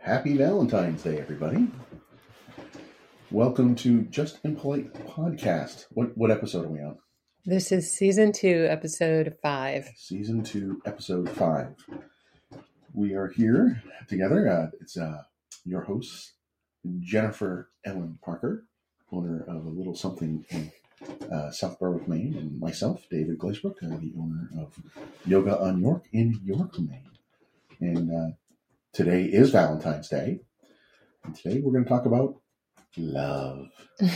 Happy Valentine's Day, everybody. Welcome to Just Impolite Podcast. What what episode are we on? This is season two, episode five. Season two, episode five. We are here together. Uh, it's uh, your hosts, Jennifer Ellen Parker, owner of a little something in uh, South Berwick, Maine, and myself, David Glazebrook, uh, the owner of Yoga on York in York, Maine. And uh, today is Valentine's Day. And today we're going to talk about love.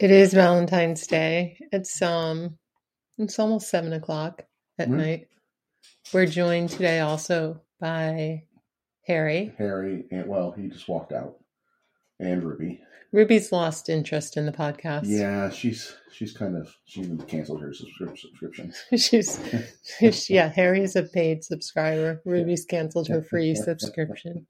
It is Valentine's Day. It's um it's almost seven o'clock at Mhm. night. We're joined today also by Harry. Harry, and well, he just walked out. And Ruby. Ruby's lost interest in the podcast. Yeah, she's she's kind of she even canceled her subscription. She's, she's yeah, Harry's a paid subscriber. Ruby's canceled her free subscription.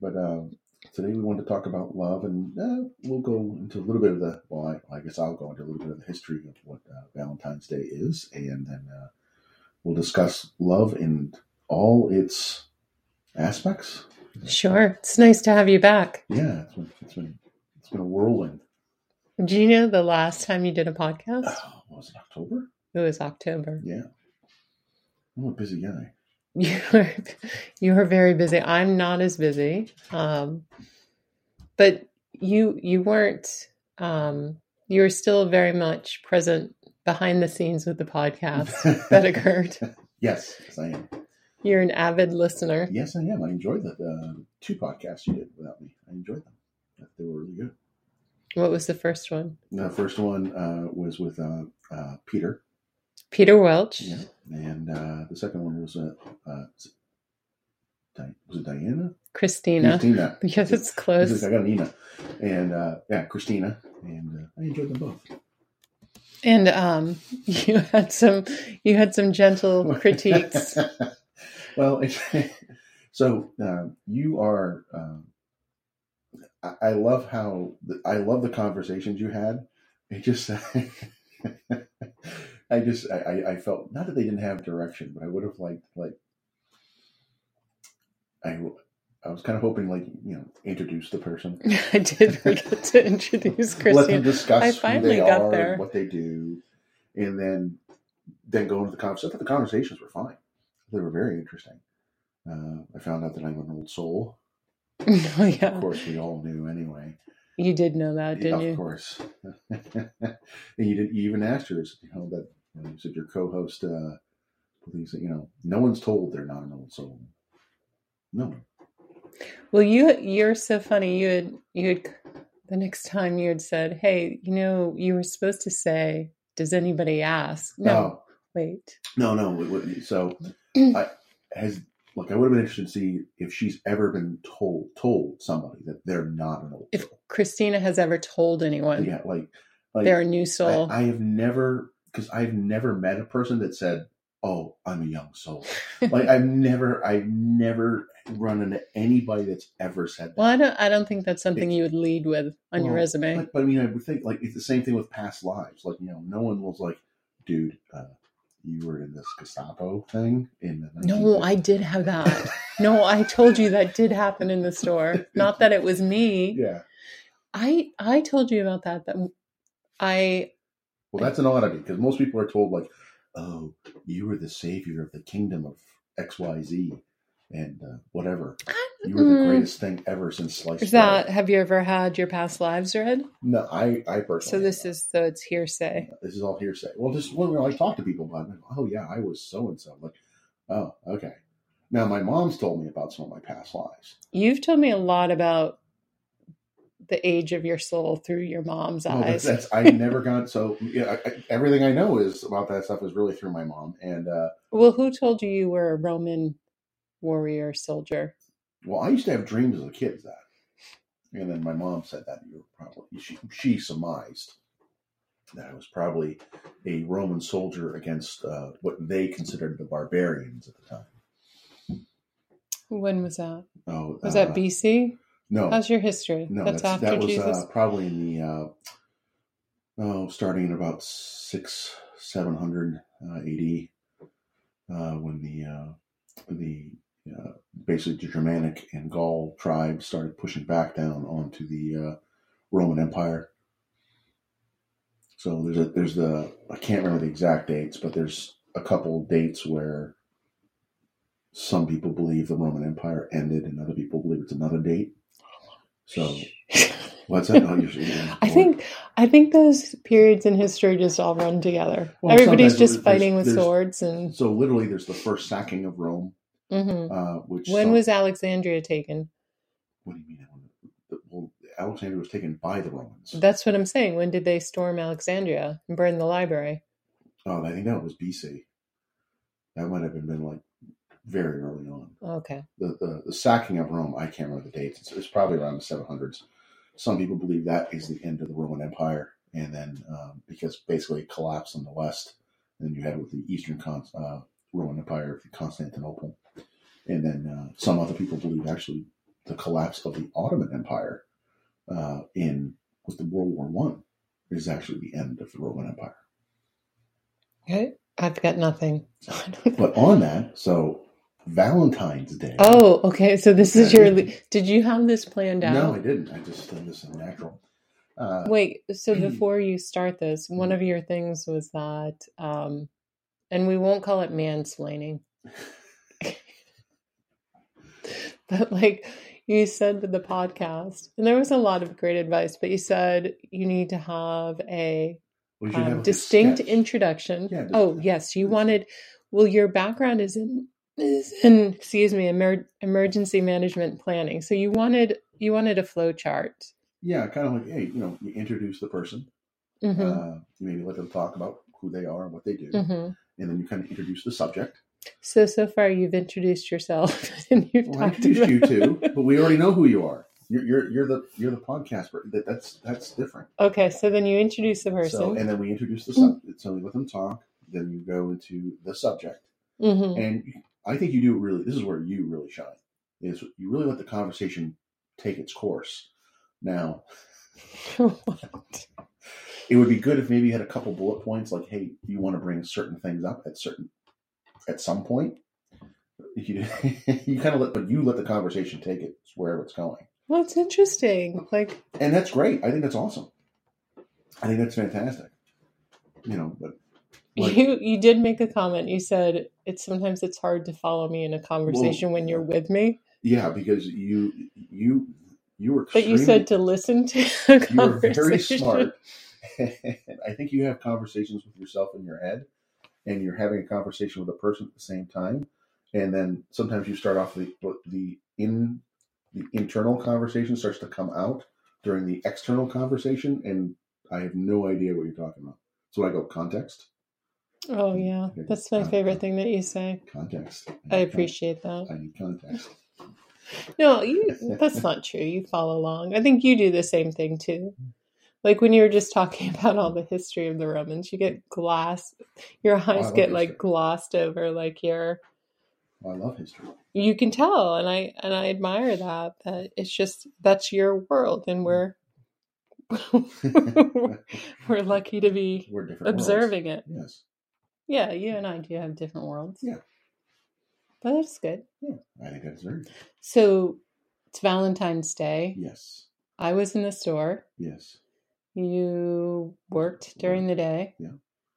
But um, today we wanted to talk about love, and uh, we'll go into a little bit of the. Well, I, I guess I'll go into a little bit of the history of what uh, Valentine's Day is, and then uh, we'll discuss love in all its aspects. Sure. It's nice to have you back. Yeah, it's been it's been, it's been a whirlwind. Do you know the last time you did a podcast? Oh, was it October? It was October. Yeah, I'm a busy guy. You are you are very busy. I'm not as busy, um, but you you weren't. Um, you were still very much present behind the scenes with the podcast that occurred. yes, yes, I am. You're an avid listener. Yes, I am. I enjoyed the uh, two podcasts you did without me. I enjoyed them. They were really good. What was the first one? The first one uh, was with uh, uh, Peter, Peter Welch. yeah, and uh, the second one was uh, uh, was it Di- was it Diana? Christina. Christina. Yes, it's I close. got Nina, and uh, yeah, Christina, and uh, I enjoyed them both. And um, you had some you had some gentle critiques. Well, so um, you are. Um, I, I love how I love the conversations you had. It just, I just, I, I- felt not that they didn't have direction, but I would have liked like. I, I was kind of hoping, like you know, introduce the person, I did forget to introduce let them discuss I who finally they got are, there. what they do, and then then go into the conversation. I thought the conversations were fine; they were very interesting. Uh, I found out that I'm an old soul. Oh Of course, we all knew anyway. you did know that, didn't you? Of course. and you did. You even asked her, you know, that you, know, you said your co-host uh, believes that you know no one's told they're not an old soul. No. Well, you you're so funny. You had you had the next time you had said, "Hey, you know, you were supposed to say, does anybody ask?" No, Oh, wait. no, no. So I has look. I would have been interested to see if she's ever been told told somebody that they're not an old If soul. Christina has ever told anyone Yeah, like like they're a new soul, I, I have never because I've never met a person that said, "Oh, I'm a young soul." like I've never, I've never run into anybody that's ever said that. well, I don't. I don't think that's something It's- you would lead with on your resume. But, but I mean, I would think like it's the same thing with past lives. Like you know, no one was like, "Dude, uh, you were in this Gestapo thing in the." no, I did have that. no, I told you that did happen in the store. Not that it was me. Yeah. I I told you about that. That I Well, that's an oddity because most people are told like, "Oh, you were the savior of the kingdom of X, Y, Z, and uh, whatever. You were the Mm. greatest thing ever since sliced Is that bread." have you ever had your past lives read? No, I, I personally. So this is so it's hearsay. this is all hearsay. Well, just when I talk to people about, it, oh yeah, I was so and so. Like, oh, okay. Now my mom's told me about some of my past lives. You've told me a lot about the age of your soul through your mom's No, eyes. that's, that's I never got so. Yeah, I, I, everything I know is about that stuff is really through my mom. And uh, well, who told you you were a Roman warrior soldier? Well, I used to have dreams as a kid that. And then my mom said that you were probably she she surmised that I was probably a Roman soldier against uh, what they considered the barbarians at the time. When was that? Oh, Was uh, that BC? No, How's your history? no, that's, that's, after that was Jesus. uh, probably in the uh, oh, starting in about six seven hundred uh, AD uh, when the uh, the uh, basically the Germanic and Gaul tribes started pushing back down onto the uh, Roman Empire. So there's a there's the I can't remember the exact dates, but there's a couple dates where some people believe the Roman Empire ended, and other people believe it's another date. So what's that? I think I think those periods in history just all run together. Well, Everybody's just fighting with swords and. so. Literally, there's the first sacking of Rome, Mhm. uh, which When some- was Alexandria taken? what do you mean? Well, Alexandria was taken by the Romans. That's what I'm saying. When did they storm Alexandria and burn the library? Oh, I think that was BC. That might have been, been like very early on. Okay. The, the the sacking of Rome, I can't remember the dates. It's, it's probably around the 700s. Some people believe that is the end of the Roman Empire, and then um, because basically it collapsed in the west, and then you had with the Eastern Con- uh, Roman Empire, Constantinople, and then uh, some other people believe actually the collapse of the Ottoman Empire uh, in with the World War One is actually the end of the Roman Empire. Okay. I've got nothing. But on that, so Valentine's Day. oh, okay. So this is your. Le- Did you have this planned out? no, I didn't. I just did this in natural. Uh, Wait, so before you start this, one of your things was that, um, and we won't call it mansplaining, but like you said with the podcast, and there was a lot of great advice, but you said you need to have a have um, a distinct introduction. Yeah, oh, yes, you wanted. Well, your background is in is in excuse me, emer- emergency management planning. So you wanted you wanted a flow chart. Yeah, kind of like, hey, you know, you introduce the person. hmm Uh, you maybe let them talk about who they are and what they do, hmm and then you kind of introduce the subject. So so far you've introduced yourself and you've Well, I talked introduced about you too, but we already know who you are. You're you're, you're the you're the podcast. per- That that's that's different. Okay, so then you introduce the person. So and then we introduce the subject. So we let them talk. Then you go into the subject. hmm And I think you do really. This is where you really shine. Is you really let the conversation take its course. Now, it would be good if maybe you had a couple bullet points, like, "Hey, you want to bring certain things up at certain at some point." You, you kind of let, but you let the conversation take it wherever it's going, well, it's interesting. Like and that's great. I think that's awesome. I think that's fantastic. You know, but like, you you did make a comment. You said it's sometimes it's hard to follow me in a conversation when you're with me. yeah, because you you you were But you said to listen to a you are very conversation. smart. I think you have conversations with yourself in your head, and you're having a conversation with a person at the same time. And then sometimes you start off the the in the internal conversation starts to come out during the external conversation, and I have no idea what you're talking about. So I go context, Oh yeah, that's my favorite thing that you say. context. I appreciate that. I need context. No, you that's not true. You follow along. I think you do the same thing too. Like when you were just talking about all the history of the Romans, you get glass your oh, eyes love get like history. glossed over like you're oh, I love history. you can tell and I and I admire that that it's just that's your world and hmm. we're we're lucky to be We're worlds. observing it. Yes. Yeah, you and I do have different worlds. Yeah. But that's good. Yeah. I think that's very. So it's Valentine's Day. Yes. I was in the store. Yes. You worked during the day. Yeah.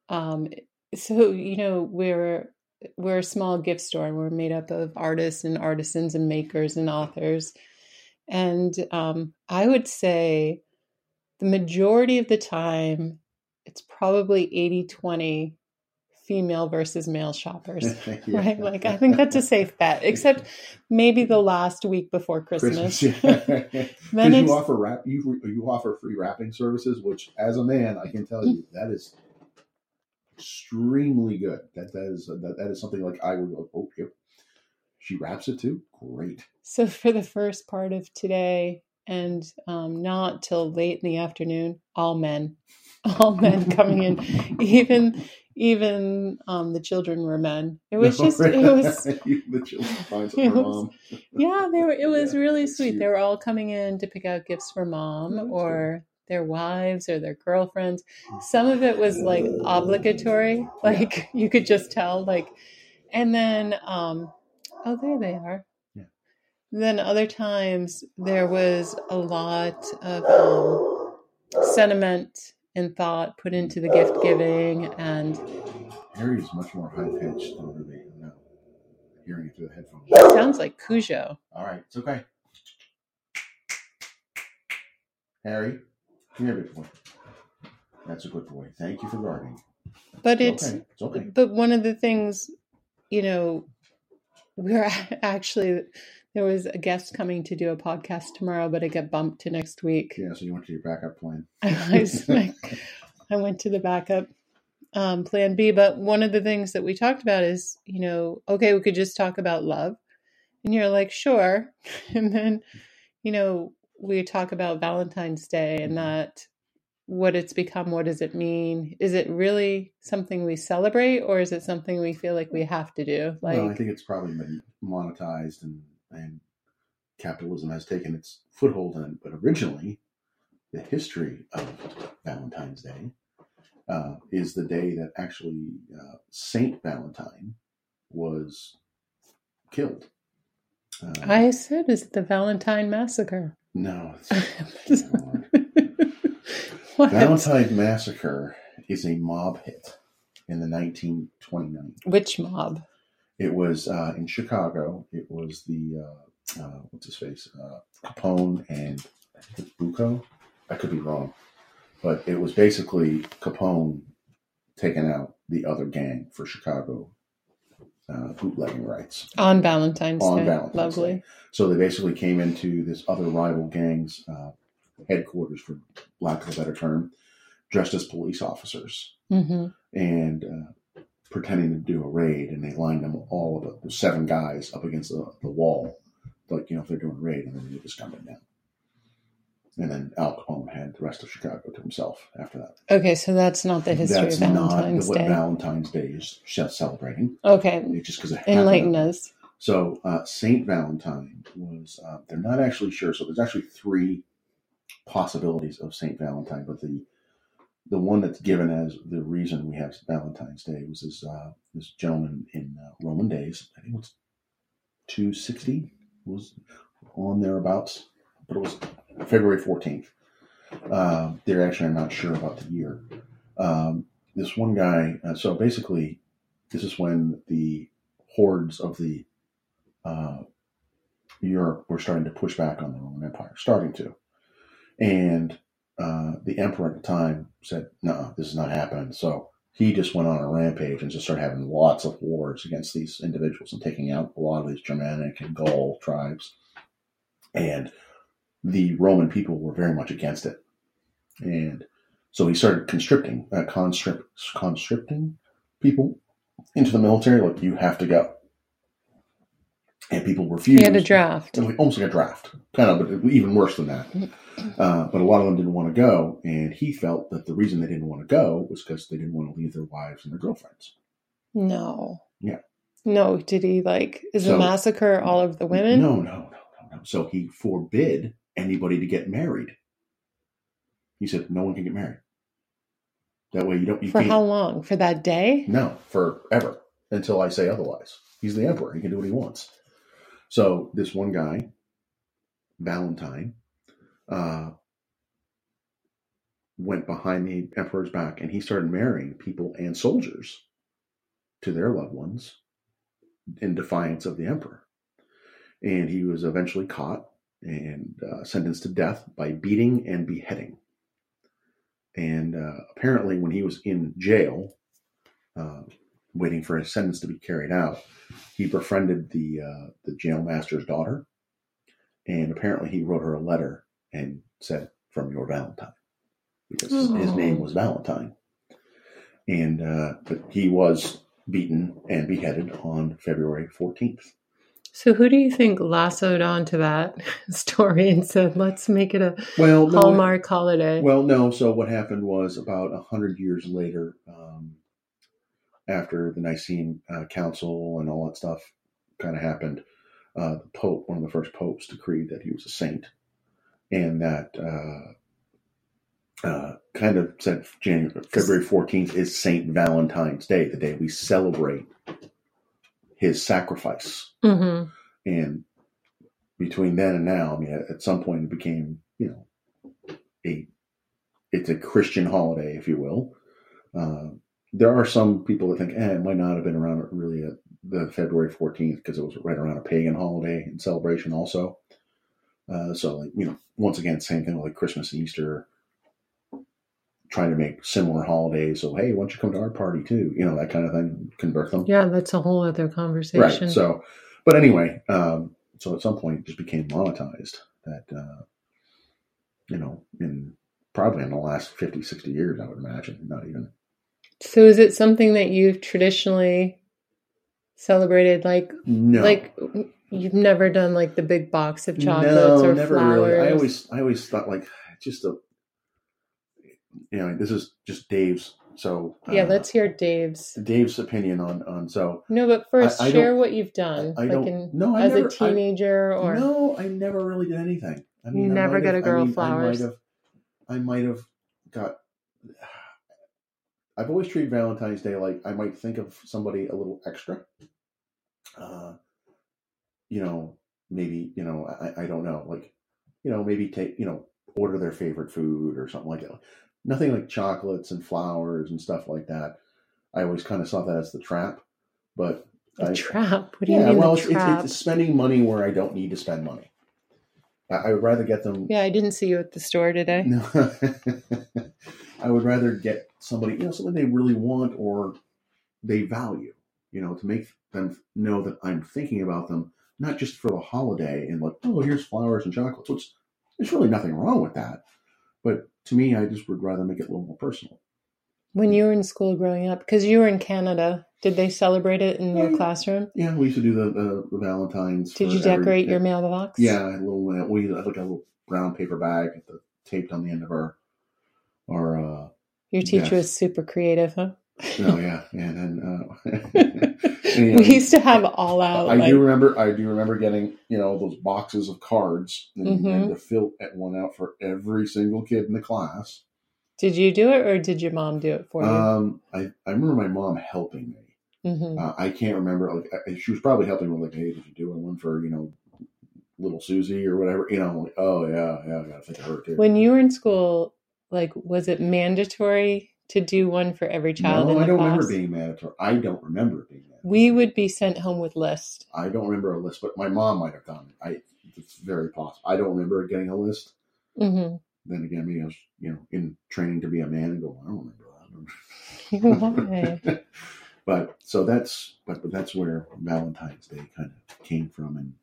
Um, so you know we're we're a small gift store and we're made up of artists and artisans and makers and authors. And um, I would say the majority of the time it's probably 80-20 female versus male shoppers. Yeah. Right? Like I think that's a safe bet. Except maybe the last week before Christmas. Christmas. Then you offer wrap, you you offer free wrapping services, which as a man I can tell you that is extremely good. That that is that, that is something like I would go, oh yep. She wraps it too. Great. So for the first part of today, and um, not till late in the afternoon, all men, all men coming in, even even um, the children were men. It was just it was the children find it was- mom. yeah they were it was Yeah, really sweet. cute. They were all coming in to pick out gifts for mom Oh, that's or their wives or their girlfriends. Some of it was like obligatory, like you could just tell like and then um oh, there they are. Yeah. Then other times there was a lot of um, sentiment and thought put into the gift giving, and Harry is much more high pitched than everybody now. Hearing it through the headphones. it sounds like Cujo. All right, it's okay. Harry, come here, big boy. That's a good boy. Thank you for guarding. But it's okay. It's okay. but one of the things, you know, we're actually there was a guest coming to do a podcast tomorrow, but it got bumped to next week. Yeah, so you went to your backup plan. I, was like, I went to the backup um, plan B. But one of the things that we talked about is, you know, okay, we could just talk about love. And you're like, sure. And then, you know, we talk about Valentine's Day and that what it's become, what does it mean? Is it really something we celebrate or is it something we feel like we have to do? Like, well, I think it's probably been monetized and, and capitalism has taken its foothold in it. But originally, the history of Valentine's Day uh, is the day that actually uh, Saint Valentine was killed. Uh, I said, is the Valentine Massacre? no, it's, what? Valentine Massacre is a mob hit in the 1929. Which mob? It was uh, in Chicago. It was the uh, uh, what's his face uh, Capone and I think it's Bucco. I could be wrong, but it was basically Capone taking out the other gang for Chicago uh, bootlegging rights On Valentine's Day. on Day. Valentine's Lovely. Day. So they basically came into this other rival gang's uh, headquarters, for lack of a better term, dressed as police officers hmm and uh, pretending to do a raid, and they lined them all of the, the seven guys up against the, the wall, like you know if they're doing a raid, and then they just gun them down. And then Al Capone had the rest of Chicago to himself after that. Okay, so that's not the history That's of Valentine's Day. That's not what Valentine's Day is celebrating. okay, It's just because enlighten us. So uh, Saint Valentine was. Uh, they're not actually sure. So there's actually three possibilities of Saint Valentine, but the the one that's given as the reason we have Valentine's Day was this uh, this gentleman in uh, Roman days. I think it was 260 was on thereabouts, but it was February 14th. Uh, they're actually I'm not sure about the year. Um, this one guy. Uh, so basically, this is when the hordes of the uh, Europe were starting to push back on the Roman Empire, starting to. And uh, the emperor at the time said, no, this is not happening. So he just went on a rampage and just started having lots of wars against these individuals and taking out a lot of these Germanic and Gaul tribes. And the Roman people were very much against it. And so he started conscripting, uh, conscript, conscripting people into the military, like, you have to go. And people refused. He had a draft. It was almost like a draft, kind of, but even worse than that. Uh, but a lot of them didn't want to go, and he felt that the reason they didn't want to go was because they didn't want to leave their wives and their girlfriends. No. Yeah. No, did he like is So- a massacre all of the women? No, no, no, no, no. So he forbid anybody to get married. He said no one can get married. That way you don't. You For how long? For that day? No, forever until I say otherwise. He's the emperor. He can do what he wants. So this one guy, Valentine, uh, went behind the emperor's back and he started marrying people and soldiers to their loved ones in defiance of the emperor. And he was eventually caught and uh, sentenced to death by beating and beheading. And uh, apparently, when he was in jail, uh, waiting for his sentence to be carried out, he befriended the uh, the jail master's daughter, and apparently he wrote her a letter and said, "From your Valentine," because his Oh. name was Valentine. And uh, but he was beaten and beheaded on February fourteenth. So who do you think lassoed onto that story and said, let's make it a Well, no, Hallmark holiday? Well, no. So what happened was about a hundred years later, um, after the Nicene uh, Council and all that stuff kind of happened, uh, the Pope, one of the first popes, decreed that he was a saint, and that uh, uh, kind of said January, February fourteenth is Saint Valentine's Day, the day we celebrate his sacrifice. hmm And between then and now, I mean, at, at some point it became, you know, a it's a Christian holiday, if you will. Uh, there are some people that think, eh, it might not have been around really at the February 14th because it was right around a pagan holiday and celebration also. Uh, so, like, you know, once again, same thing with like Christmas and Easter, trying to make similar holidays. So, hey, why don't you come to our party too? You know, that kind of thing, convert them. Yeah, that's a whole other conversation. Right. So, but anyway, um, so at some point it just became monetized that, uh, you know, in probably in the last 50, 60 years, I would imagine, not even. So is it something that you've traditionally celebrated? Like, No. like you've never done like the big box of chocolates no, or never flowers? really. I always, I always thought like just a, you know, this is just Dave's. So yeah, uh, let's hear Dave's. Dave's opinion on on. So No, but first I- I share what you've done, I like don't. in, no, I as never, a teenager I, or no, I never really did anything. I You mean, I never got a girl I flowers? I might have. I might have got. I've always treated Valentine's Day like I might think of somebody a little extra. Uh, you know, maybe you know, I, I don't know, like, you know, maybe take you know, order their favorite food or something like that. Nothing like chocolates and flowers and stuff like that. I always kind of saw that as the trap, but the I- trap. What do you yeah, mean well, the it's, it's, it's spending money where I don't need to spend money. I, I would rather get them. yeah, I didn't see you at the store today. No, I would rather get somebody, you know, something they really want or they value, you know, to make them know that I'm thinking about them, not just for the holiday and like, oh, here's flowers and chocolates. Which there's really nothing wrong with that, but to me, I just would rather make it a little more personal. When you were in school growing up, because you were in Canada, did they celebrate it in your Oh, classroom? Yeah, we used to do the the, the Valentines. Did you every- decorate your mailbox? Yeah, a little. We had like a little brown paper bag the taped on the end of our uh Your teacher was super creative, huh? Oh yeah, and then uh, yeah, we used to have all out. I like, do remember. I do remember getting you know those boxes of cards and, Mhm. and to fill at one out for every single kid in the class. Did you do it or did your mom do it for you? Um, I I remember my mom helping me. hmm Uh, I can't remember. Like I- she was probably helping with like, hey, did you do one for you know little Susie or whatever? You know, like, oh yeah, yeah, I gotta think of her too. When you were in school, like, was it mandatory to do one for every child no, in the I don't class? remember being mandatory. I don't remember being mandatory. we would be sent home with lists. I don't remember a list, but my mom might have done it. I it's very possible. I don't remember getting a list. Mm-hmm. Then again, maybe I was you know in training to be a man and go, I don't remember that. Why? but so that's but but that's where Valentine's Day kind of came from, and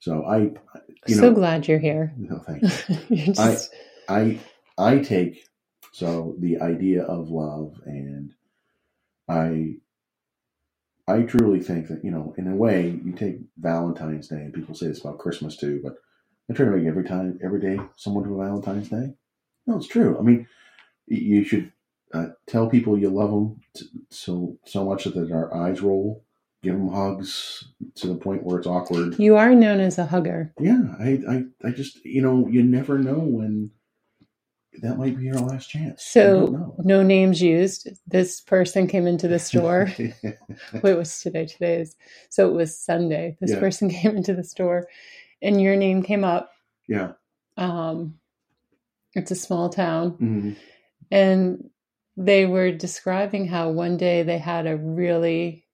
so I you so glad you're here. no thank you. you're just, I I take so the idea of love and I I truly think that you know in a way you take Valentine's Day and people say this about Christmas too, but I try to make every time every day someone to a Valentine's Day. No, it's true. I mean, you should uh, tell people you love them t- so so much that our eyes roll. Give them hugs to the point where it's awkward. you are known as a hugger. Yeah, I, I, I just, you know, you never know when that might be your last chance. So, no names used. This person came into the store. Wait, was today? Today is so it was Sunday. This Yeah. person came into the store, and your name came up. yeah. Um, it's a small town, Mhm. and they were describing how one day they had a really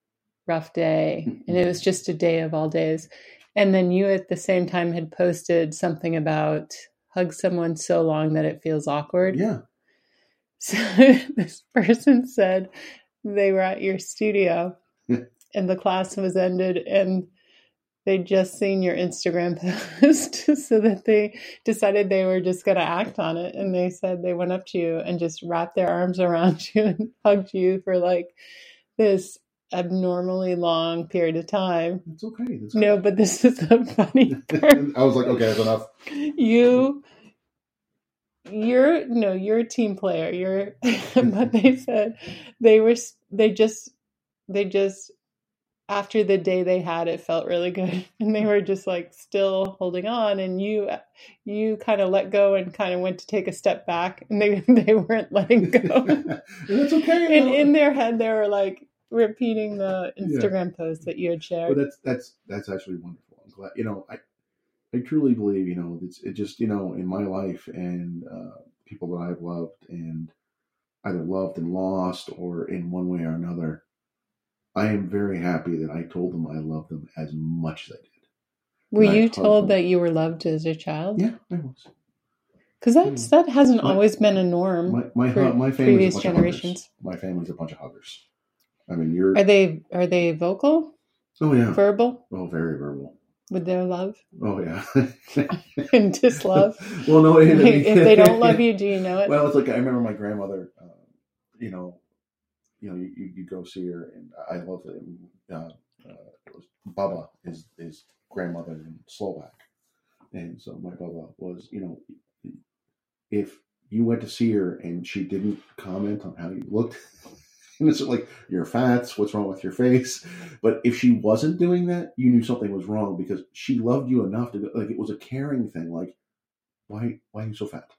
rough day, and it was just a day of all days. And then you, at the same time, had posted something about hug someone so long that it feels awkward. Yeah. So this person said they were at your studio and the class was ended and they'd just seen your Instagram post so that they decided they were just going to act on it. And they said they went up to you and just wrapped their arms around you and hugged you for like this abnormally long period of time. It's okay. That's No, but this is the funny part I was like, okay, that's enough. you you're no you're a team player you're but they said they were they just they just after the day they had it felt really good and they were just like still holding on and you you kind of let go and kind of went to take a step back and they they weren't letting go that's okay. and in their head they were like repeating the Yeah. Instagram post that you had But shared. that's that's that's actually wonderful. I'm glad. You know, I I truly believe. You know, it's it just you know in my life and uh, people that I've loved and either loved and lost or in one way or another. I am very happy that I told them I loved them as much as I did. Were and you told them. that you were loved as a child? Yeah, I was. Because that's that hasn't My- always been a norm. My my my family's previous generations. My family's a bunch of huggers. I mean, you're. Are they are they vocal, oh yeah. verbal oh, very verbal. with their love Oh yeah. and dislove? well, no. I mean- if they don't love you, do you know it? Well, it's like I remember my grandmother. Uh, you know, you know, you, you, go see her, and I love it. Uh, uh, Baba is is grandmother in Slovak, and so my Baba was, you know, if you went to see her and she didn't comment on how you looked. And it's like your fats. What's wrong with your face? But if she wasn't doing that, you knew something was wrong because she loved you enough to like it was a caring thing. Like, why why are you so fat?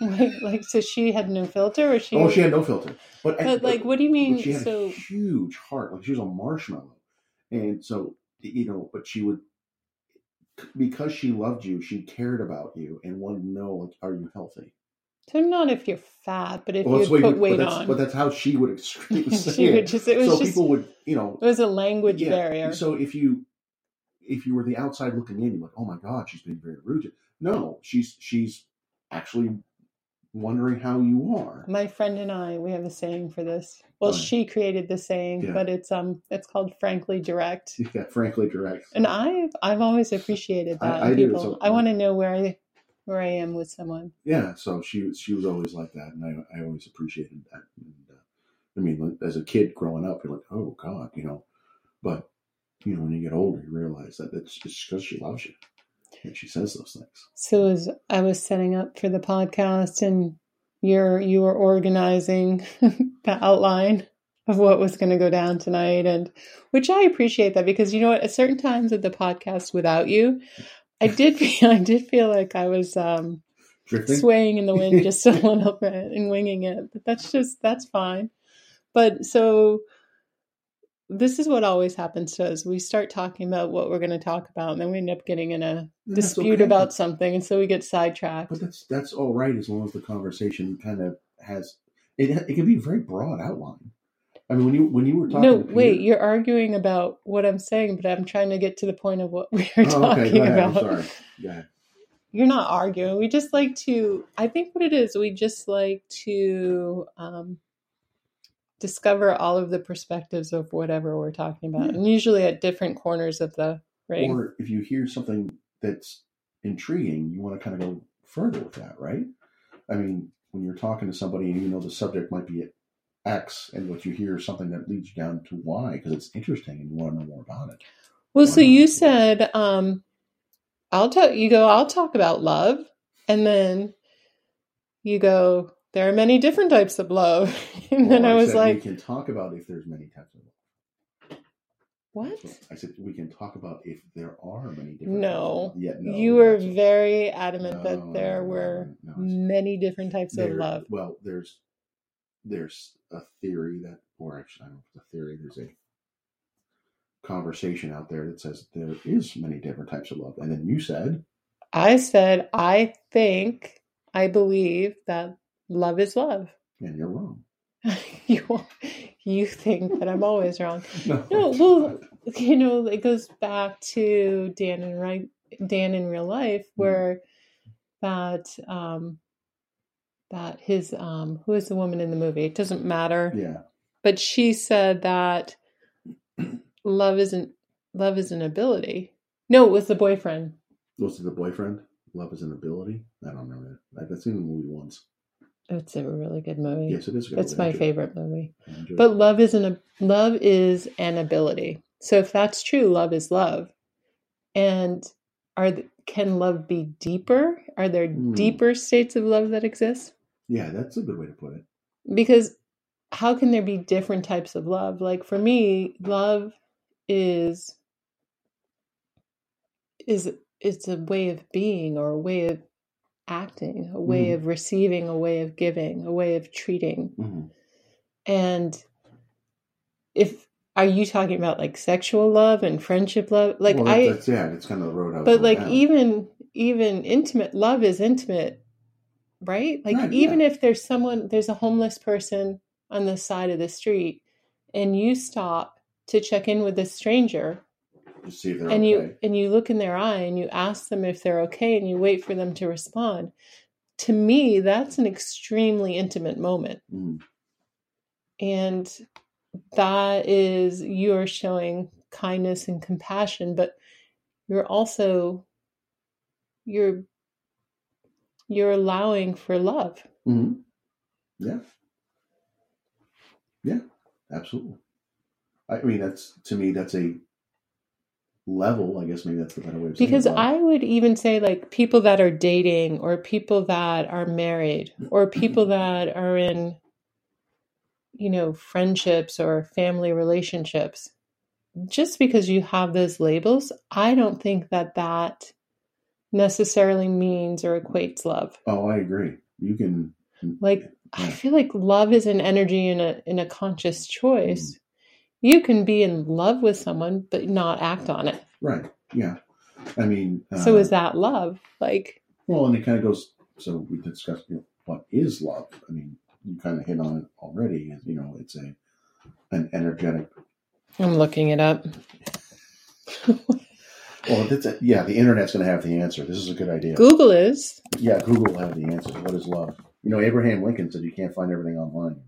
like, like so she had no filter, or she? Oh, she had no filter. But, But like, what do you mean? she had So a huge heart. Like she was a marshmallow. And so, you know, but she would, because she loved you, she cared about you and wanted to know, like, are you healthy? So not if you're fat, but if Well, you that's the way put we- weight but on. But that's how she would say she would just it was so just people would, you know, it was a language yeah, barrier. So if you, if you were the outside looking in, you're like, oh my God, she's being very rude. No, she's, she's actually wondering how you are. My friend and I, we have a saying for this. Well, Oh, she created the saying, Yeah. but it's um, it's called "frankly direct," Yeah, frankly direct. and I've I've always appreciated that. I people. so- I want to know where I where I am with someone. yeah so she was she was always like that and i, I always appreciated that and, uh, i mean as a kid growing up you're like oh god you know but you know when you get older you realize that it's just because she loves you and she says those things So as I was setting up for the podcast, and you're you were organizing the outline of what was going to go down tonight, and which I appreciate that because you know what, at certain times of the podcast without you, I did feel I did feel like I was um, swaying in the wind just a little bit and winging it, but that's just that's fine. But so this is what always happens to us. We start talking about what we're going to talk about, and then we end up getting in a dispute okay. about something, and so we get sidetracked. but that's that's all right as long as the conversation kind of has it it can be a very broad outline i mean when you when you were talking No, Peter- wait, you're arguing about what I'm saying, but I'm trying to get to the point of what we're oh, talking okay go ahead i'm about. sorry go ahead You're not arguing. We just like to, I think what it is, we just like to um, discover all of the perspectives of whatever we're talking about, Yeah. and usually at different corners of the ring. Or if you hear something that's intriguing, you want to kind of go further with that, right? I mean, when you're talking to somebody and you know the subject might be X, and what you hear is something that leads you down to Y because it's interesting and you want to know more about it. Well, so you said, um, I'll tell you go, I'll talk about love. And then you go, there are many different types of love. and then Well, I was like, we can talk about if there's many types of love. what? So I said we can talk about if there are many different. No. types of love. Yeah, no, you were very adamant no, that there were no, many different types of love. Well, there's there's a theory that, or actually, I don't know if it's a theory. There's a conversation out there that says there is many different types of love, and then you said, I said, I think, I believe that love is love. and you're wrong. you, you think that I'm always wrong. No, No, well, you know, it goes back to Dan and right, Dan in real life, where that um, that his um, who is the woman in the movie? It doesn't matter, yeah, but she said that love isn't love is an ability. No, it was the boyfriend. was it the boyfriend? Love is an ability. I don't remember that. I've seen the movie once. It's a really good movie. Yes, it is. a good it's my it. favorite movie. But it. love is an love is an ability. So if that's true, love is love. And are can love be deeper? Are there Hmm. deeper states of love that exist? Yeah, that's a good way to put it. Because how can there be different types of love? Like for me, love is is it's a way of being or a way of acting, a way Mhm. of receiving, a way of giving, a way of treating. hmm And if are you talking about like sexual love and friendship love? Like well, I, that's yeah, it's kind of the road. I was but like down. even even intimate love is intimate, right? Like Right, even if there's someone, there's a homeless person on the side of the street, and you stop to check in with a stranger, Just see if they're and okay. you and you look in their eye and you ask them if they're okay, and you wait for them to respond. To me, that's an extremely intimate moment. Mm, and that is you're showing kindness and compassion but you're also you're you're allowing for love mhm. Yeah. Yeah, absolutely. I mean, that's to me, that's a level. I guess maybe that's the better way of saying because it. i would even say like people that are dating or people that are married or people that are in you know friendships or family relationships just because you have those labels i don't think that that necessarily means or equates love Oh, I agree. You can like i feel like love is an energy in a in a conscious choice you can be in love with someone but not act on it right. Yeah. I mean, uh, so is that love like well, and it kind of goes. So we discussed you know, what is love. I mean, you kind of hit on it already. You know, it's a an energetic. i'm looking it up Well, that's a, yeah. The internet's going to have the answer. This is a good idea. google is Yeah, Google will have the answer. What is love? You know, Abraham Lincoln said you can't find everything online.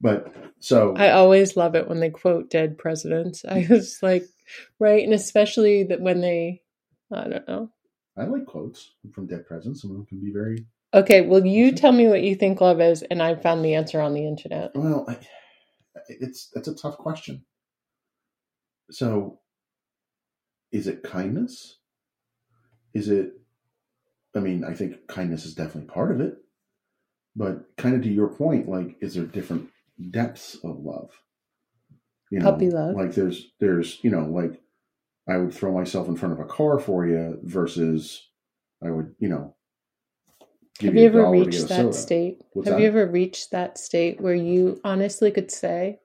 But so i always love it when they quote dead presidents i was like right and especially that when they i don't know I like quotes from dead presidents. Some of them can be very okay well you tell me what you think love is and i found the answer on the internet well. I, it's that's a tough question. So, is it kindness? Is it? I mean, I think kindness is definitely part of it, but kind of to your point, like, is there different depths of love? You Puppy love. Like, there's, there's, you know, like, I would throw myself in front of a car for you versus I would, you know. give Have you a ever reached that soda. state? What's Have that? you ever reached that state where you honestly could say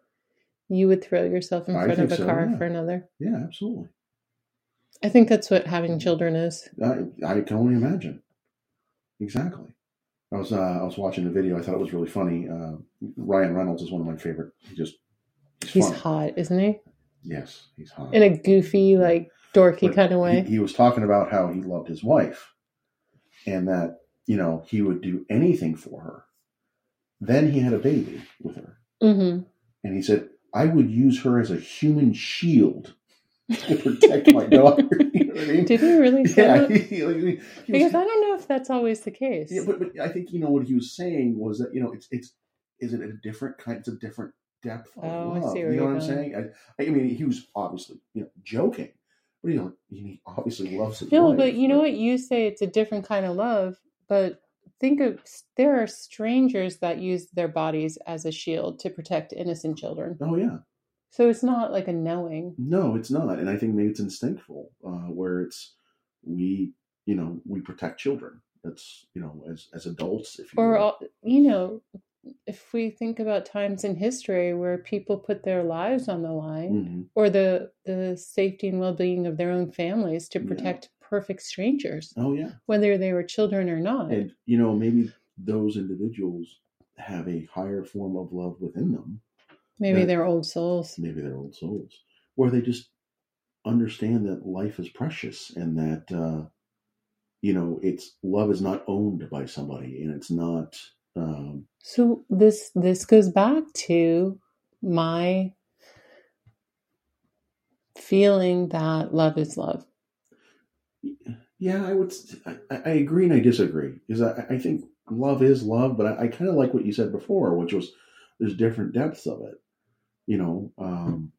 you would throw yourself in I front of a so, car yeah. for another? Yeah, absolutely. I think that's what having children is. I, I can only imagine. Exactly. I was uh, I was watching the video. I thought it was really funny. Uh, Ryan Reynolds is one of my favorite. He just he's, He's hot, isn't he? Yes, he's hot. In a goofy, like dorky But kind of way. He, he was talking about how he loved his wife, and that you know he would do anything for her. Then he had a baby with her, hmm and he said, "I would use her as a human shield to protect my daughter." you know I mean? Did he really say yeah, that? he, like, he was- Because I don't know if that's always the case. Yeah, but, but I think you know what he was saying was that you know it's it's is it a different kind? It's a different depth of Oh, I love. you know what I'm saying? I, I mean, he was obviously you know joking, but you know he obviously loves his No, but you know what? You say it's a different kind of love, but think of there are strangers that use their bodies as a shield to protect innocent children. Oh yeah, So it's not like a knowing. no, it's not, and I think maybe it's instinctful, uh, where it's we you know we protect children. That's you know as as adults, if you Or, all- you know, if we think about times in history where people put their lives on the line Mhm. or the, the safety and well being of their own families to protect perfect strangers, Oh yeah, whether they were children or not. and you know maybe those individuals have a higher form of love within them Maybe they're old souls. maybe they're old souls, where they just understand that life is precious and that uh, you know it's love is not owned by somebody and it's not. Um, So this this goes back to my feeling that love is love. Yeah, I would. I, I agree and I disagree because I, I think love is love, but I, I kind of like what you said before, which was there's different depths of it. You know, um,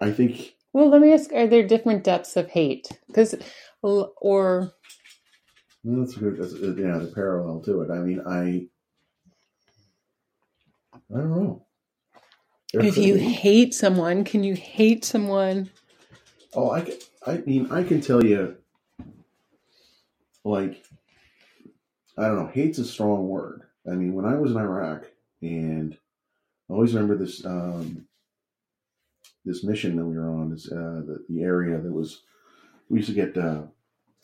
I think Well, let me ask: Are there different depths of hate? Because, or that's a good. That's, yeah, the parallel to it. I mean, I. I don't know. There if you be. hate someone, can you hate someone? Oh, I, I mean, I can tell you, like, I don't know, hate's a strong word. I mean, when I was in Iraq, and I always remember this um, this mission that we were on. This uh, the, the area that was we used to get uh,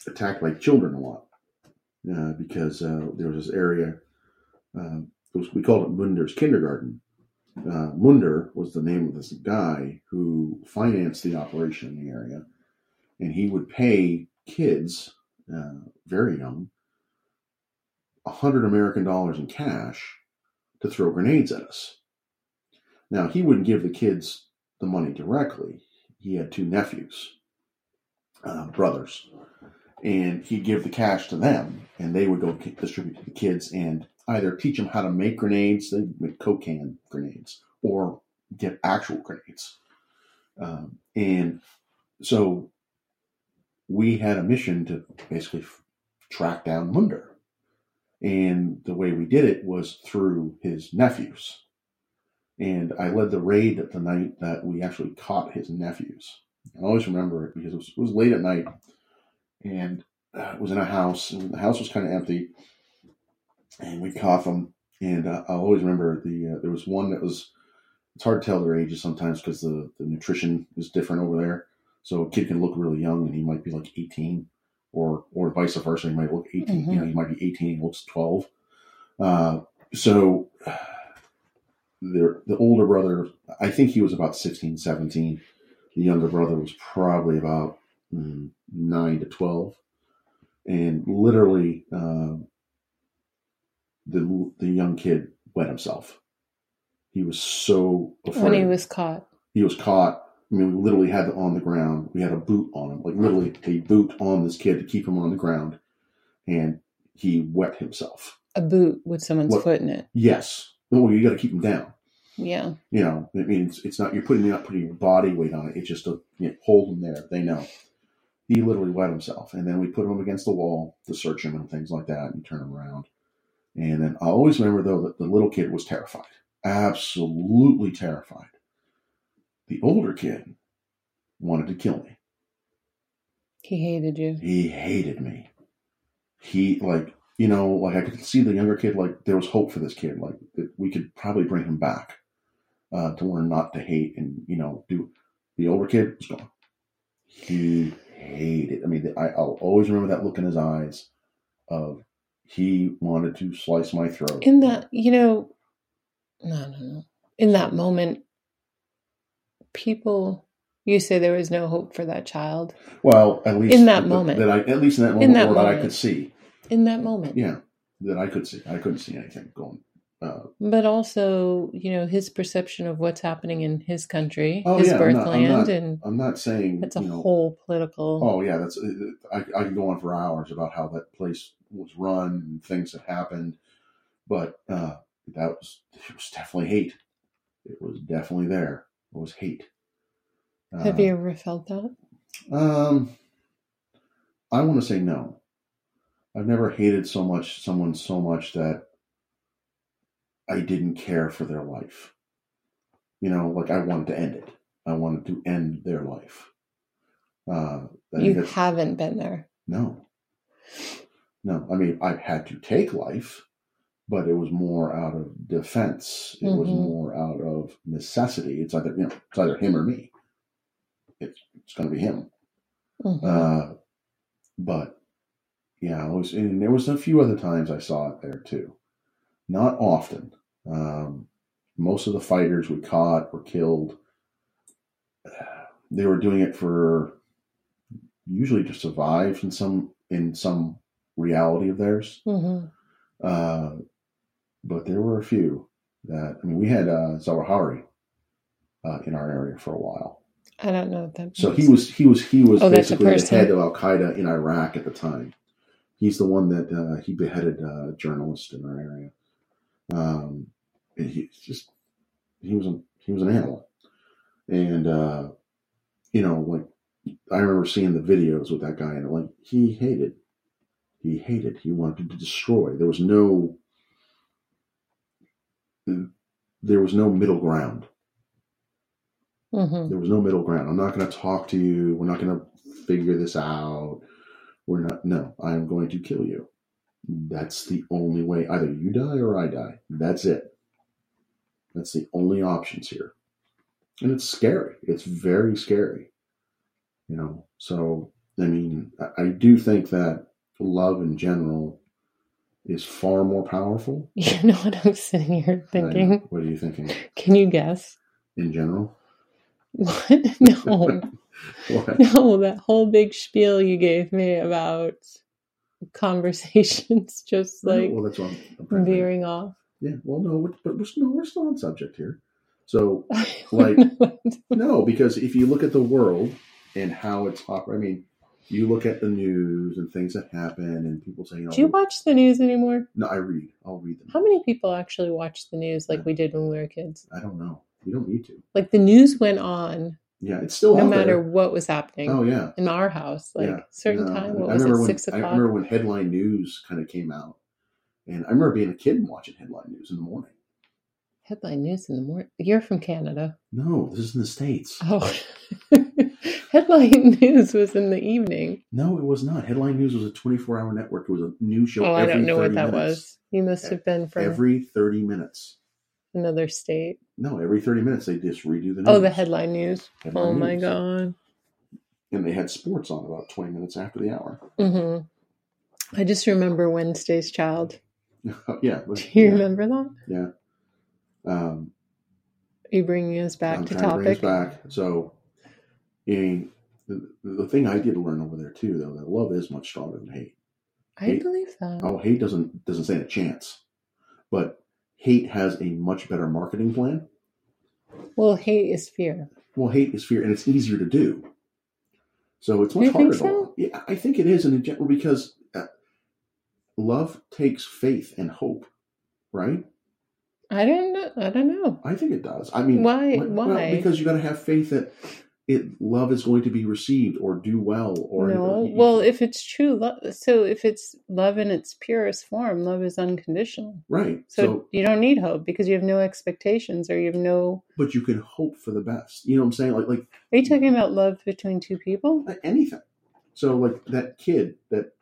attacked by children a lot uh, because uh, there was this area. Uh, was, we called it Munder's kindergarten. Uh, Munder was the name of this guy who financed the operation in the area, and he would pay kids, uh, very young, a hundred American dollars in cash to throw grenades at us. Now he wouldn't give the kids the money directly. He had two nephews, uh, brothers, and he'd give the cash to them, and they would go distribute to the kids and either teach them how to make grenades, they make cocaine grenades, or get actual grenades. Um, and so we had a mission to basically track down Munder. And the way we did it was through his nephews. And I led the raid the night that we actually caught his nephews. I always remember it because it was, it was late at night and uh, it was in a house, and the house was kind of empty. And we caught them. And uh, I always remember the uh, there was one that was it's hard to tell their ages sometimes because the, the nutrition is different over there. So a kid can look really young and he might be like 18 or or vice versa. He might look 18, Mhm. you know, he might be 18, he looks 12. Uh, so the, the older brother, I think he was about 16, 17. The younger brother was probably about mm, 9 to 12. And literally, uh, the, the young kid wet himself. He was so afraid When he was caught. he was caught. I mean, we literally had it on the ground. We had a boot on him, like literally a boot on this kid to keep him on the ground, and he wet himself. A boot with someone's What- foot in it. Yes, well, you got to keep him down. Yeah. You know, it means it's not you're putting you're not putting your body weight on it. It's just to you know, hold him there. They know. He literally wet himself, and then we put him against the wall to search him and things like that, and turn him around. And then I always remember though that the little kid was terrified, absolutely terrified. The older kid wanted to kill me. He hated you. He hated me. He like you know like I could see the younger kid like there was hope for this kid like that we could probably bring him back uh, to learn not to hate and you know do. The older kid was gone. He hated. I mean, I, I'll always remember that look in his eyes of he wanted to slice my throat. In that, you know, no, no, no. In that moment, people, you say there was no hope for that child. well, at least in that that- moment. that I at least in that moment, that or that I could see. In that moment. Yeah, that I could see. I couldn't see anything going. Uh, But also, you know, his perception of what's happening in his country, Oh, his yeah, I'm birthland, not- I'm not- and I'm not saying it's a you know, whole political. Oh yeah, that's I, I can go on for hours about how that place was run and things that happened, but uh, that was it was definitely hate. It was definitely there. It was hate. Uh, Have you ever felt that? Um, I want to say no. I've never hated so much someone so much that I didn't care for their life. You know, like I wanted to end it. I wanted to end their life. Uh, You haven't been there. no. No. I mean, I've had to take life, but it was more out of defense. It was Mhm. more out of necessity. It's either, you know, it's either him or me. It's, it's going to be him. Mhm. Uh, but yeah, it was, and there was a few other times I saw it there too. Not often. Um, most of the fighters we caught were killed. They were doing it for usually to survive in some in some reality of theirs. Mhm. Uh, but there were a few that I mean, we had uh, Zawahiri uh, in our area for a while. I don't know what that So means. he was he was he was Oh, basically the head of Al Qaeda in Iraq at the time. He's the one that uh, he beheaded a journalist in our area. Um, and he just he was a, he was an animal, and uh, you know like I remember seeing the videos with that guy and like he hated he hated he wanted to destroy. There was no there was no middle ground. Mhm. There was no middle ground. I'm not going to talk to you. We're not going to figure this out. We're not. No, I am going to kill you. That's the only way. Either you die or I die. That's it. That's the only options here. And it's scary. It's very scary. You know, so I mean, I, do think that love in general is far more powerful. You know what I'm sitting here thinking? what are you thinking Can you guess? in general? What? No. What? No, that whole big spiel you gave me about conversations just like well, that's what I'm, I'm trying to think. veering off. Yeah, well, no, we're- but we're still, we're still on subject here. So, Like- no, because if you look at the world and how it's operating, I mean, you look at the news and things that happen, and people say, you know, Do you oh, watch the news anymore? no, I read. I'll read them. How many people actually watch the news like we did when we were kids? I don't know. You don't need to. Like the news went on Yeah, it's still no matter there. what was happening Oh yeah, in our house. Like Yeah. certain No, time, what I was it, remember when six I remember when headline news kind of came out, and I remember being a kid and watching headline news in the morning. Headline news in the morning. You're from Canada. No, this is in the states. Oh, headline news was in the evening. No, it was not. Headline news was a 24 hour network. It was a news show. Oh, I don't know what that minutes. was. You must have been from Every 30 minutes. another state. No, every 30 minutes they just redo the news. Oh, the headline news. Headline oh my god. And they had sports on about 20 minutes after the hour. Mm-hmm. I just remember Wednesday's Child. yeah. but- Do you yeah, remember that? Yeah. Um, Are you bringing us back I'm to trying bring us topic? back. So, I mean, the, the thing I did learn over there too, though, that love is much stronger than hate. I Hate- believe that. Oh, hate doesn't doesn't stand a chance, but hate has a much better marketing plan. Well, hate is fear. Well, hate is fear, and it's easier to do. So it's much You harder. think so? Yeah, I think it is, in general, because love takes faith and hope, right? I don't know. I don't know. I think it does. I mean, Why- well, why? because you got to have faith that it love is going to be received or do well or no. Well, if it's true love, so if it's love in its purest form, love is unconditional. right. So, So, you don't need hope because you have no expectations or you have no. but you can hope for the best. You know what I'm saying? Like, like Are you talking about love between two people? anything. So like that kid that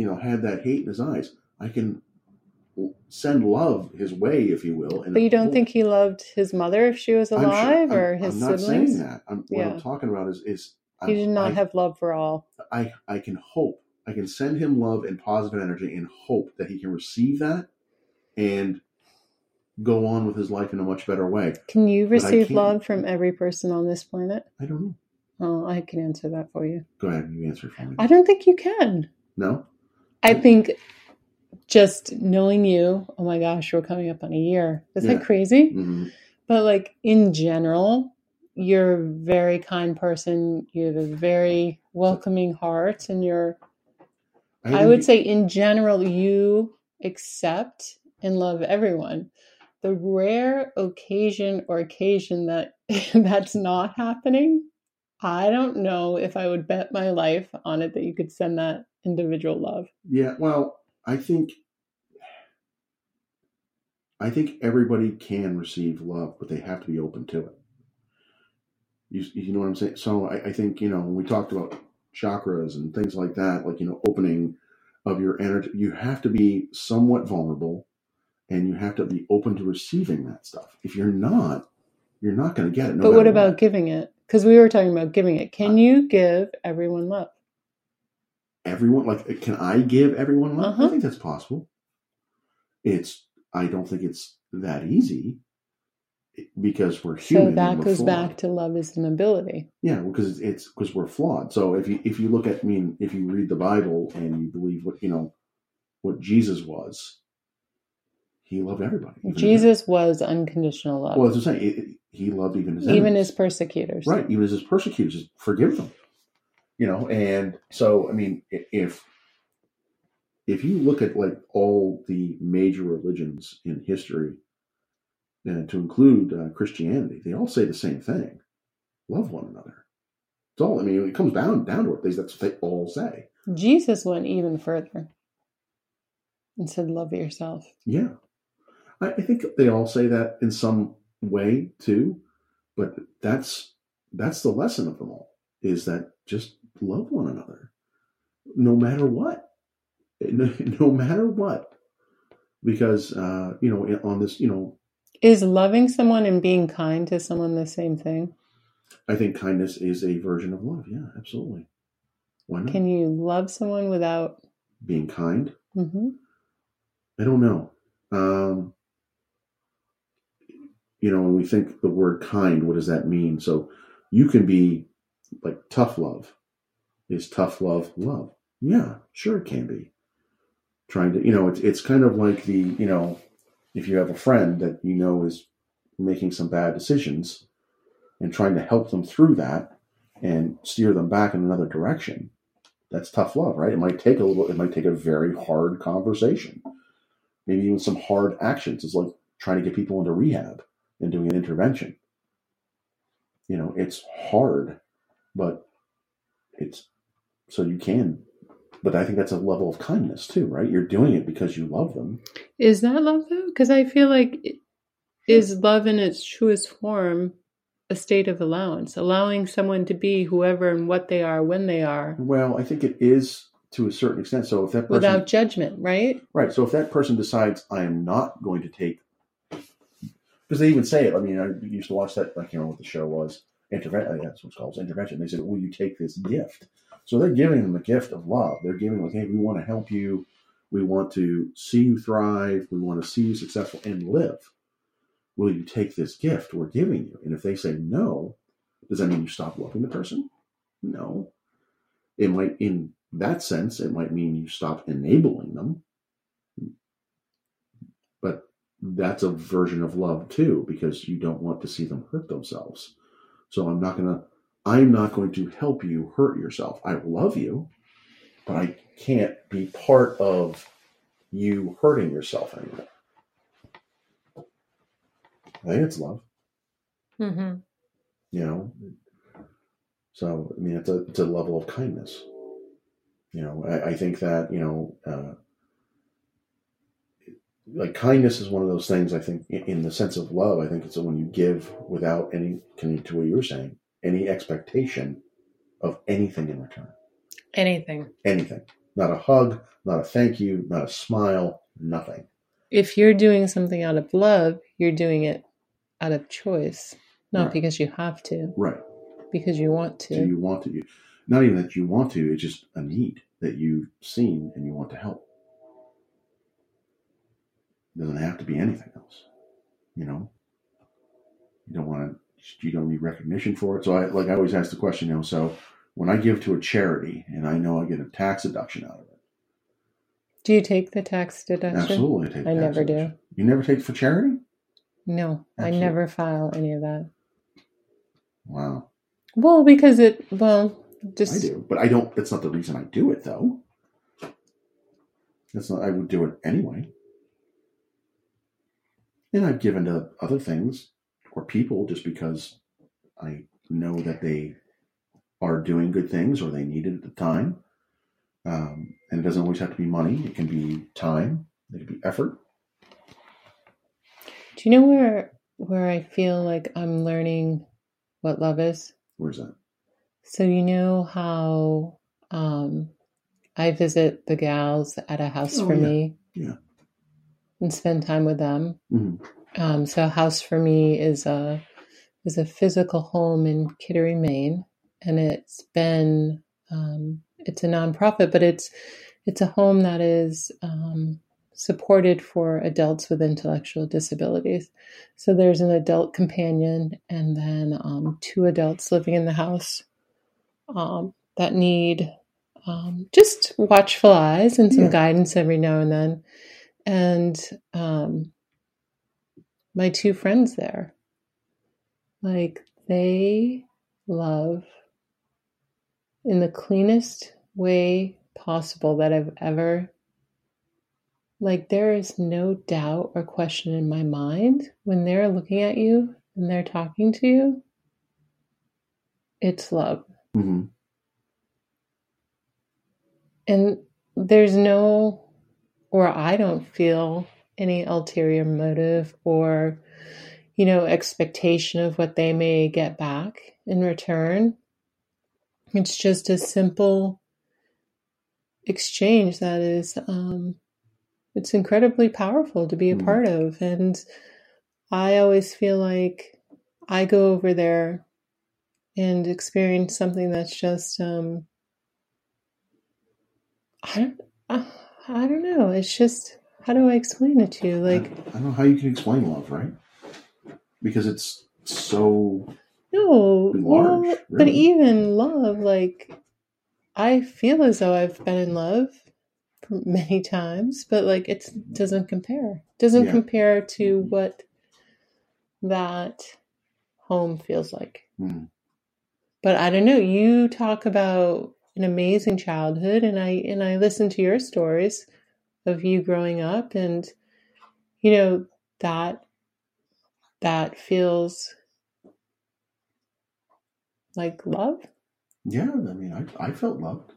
you know had that hate in his eyes, I can send love his way, if you will. But you don't think he loved his mother if she was I'm sure- alive I'm- or his siblings? I'm not siblings? saying that. I'm, what Yeah. I'm talking about is is He did not I, have love for all. I I can hope. I can send him love and positive energy and hope that he can receive that and go on with his life in a much better way. Can you receive love from every person on this planet? I don't know. Oh, I can answer that for you. Go ahead, you answer for me. I don't think you can. no? I think just knowing you, oh my gosh, we're coming up on a year. Is Yeah. that crazy? hmm But like in general, you're a very kind person. You have a very welcoming heart, and you're, I would say, in general, you accept and love everyone. The rare occasion or occasion that that's not happening, I don't know if I would bet my life on it that you could send that individual love. Yeah, well, I think I think everybody can receive love, but they have to be open to it. You, you know what I'm saying? So I, I think you know when we talked about chakras and things like that, like you know opening of your energy, you have to be somewhat vulnerable, and you have to be open to receiving that stuff. If you're not, you're not going to get it. No but what about giving it? Because we were talking about giving it. Can you give everyone love? everyone like can i give everyone love i Uh-huh. think that's possible it's i don't think it's that easy because we're human So that goes flawed. back to love is an ability. yeah because it's because we're flawed so if you if you look at I mean if you read the bible and you believe what you know what jesus was he loved everybody Jesus was unconditional love, well as i say it, it- he loved even his even enemies. his persecutors. right even his persecutors forgive them you know and so i mean if if you look at like all the major religions in history and to include uh, christianity they all say the same thing love one another it's all i mean it comes down down to it that's what they all say Jesus went even further and said, "Love yourself." yeah I, I think they all say that in some way too but that's that's the lesson of them all is that just love one another no matter what no, no matter what because uh you know on this you know Is loving someone and being kind to someone the same thing? I think kindness is a version of love. Yeah, absolutely. Why not? Can you love someone without? Being kind? hmm I don't know. Um, you know, when we think the word kind, what does that mean? So you can be like tough love. Is tough love love? Yeah, sure it can be. Trying to, you know, it's it's kind of like the, you know, if you have a friend that you know is making some bad decisions and trying to help them through that and steer them back in another direction. That's tough love, right? It might take a little, it might take a very hard conversation. Maybe even some hard actions. It's like trying to get people into rehab and doing an intervention. You know, it's hard, but it's so you can. But I think that's a level of kindness too, right? You're doing it because you love them. Is that love though? Because I feel like it- is love in its truest form a state of allowance, allowing someone to be whoever and what they are when they are, Well, I think it is to a certain extent. So if that person, without judgment, right? right, so if that person decides I am not going to take, because they even say it. I mean, I used to watch that. I can't remember what the show was. Intervention. That's what it's called. Intervention. They said, "Will you take this gift?" So they're giving them the gift of love. They're giving like, "Hey, we want to help you. We want to see you thrive. We want to see you successful and live. Will you take this gift we're giving you?" And if they say no, does that mean you stop loving the person? No. It might, in that sense, it might mean you stop enabling them. That's a version of love too, because you don't want to see them hurt themselves. So I'm not gonna I'm not going to help you hurt yourself. I love you, but I can't be part of you hurting yourself anymore. I think it's love, Mm-hmm. you know. So I mean, it's a it's a level of kindness. You know, I, I think that you know, uh, like kindness is one of those things. I think in, the sense of love, I think it's when you give without any, to what you were saying, any expectation of anything in return. Anything. Anything. Not a hug, not a thank you, not a smile, nothing. If you're doing something out of love, you're doing it out of choice, not Right. because you have to, Right. because you want to. you want to? Not even that you want to. It's just a need that you've seen and you want to help. Doesn't have to be anything else. You know, you don't want to. You don't need recognition for it. So I like I always ask the question. You know, so when I give to a charity and I know I get a tax deduction out of it, Do you take the tax deduction? absolutely, I take. I never do. You never take for charity? No, I never file any of that. Wow, Well, because it, well, just. I do, but I don't. That's not the reason I do it, though. That's not. I would do it anyway. And I've given to other things or people just because I know that they are doing good things or they need it at the time. Um, and it doesn't always have to be money. It can be time. It can be effort. Do you know where where I feel like I'm learning what love is? Where's that? So you know how um I visit the gals at a house Oh, for yeah. me. Yeah. And spend time with them. hmm Um so house for me is a is a physical home in Kittery, Maine. And it's been um it's a nonprofit, but it's it's a home that is um supported for adults with intellectual disabilities. So there's an adult companion and then um, two adults living in the house um, that need um, just watchful eyes and some Yeah. guidance every now and then. And um, my two friends there, like they love in the cleanest way possible that I've ever like there is no doubt or question in my mind when they're looking at you and they're talking to you it's love. Hmm and there's no or i don't feel any ulterior motive or you know expectation of what they may get back in return it's just a simple exchange that is um it's incredibly powerful to be a Mhm. part of and I always feel like I go over there and experience something that's just um I don't uh, I don't know. It's just how do I explain it to you? Like I don't know how you can explain love, right? Because it's so no, well, large, but even love, like I feel as though I've been in love for many times, but like it doesn't compare. Doesn't Yeah. compare to what that home feels like. Hmm. But I don't know. You talk about an amazing childhood, and I and I listen to your stories of you growing up, and you know that that feels like love. yeah. I mean, I I felt loved.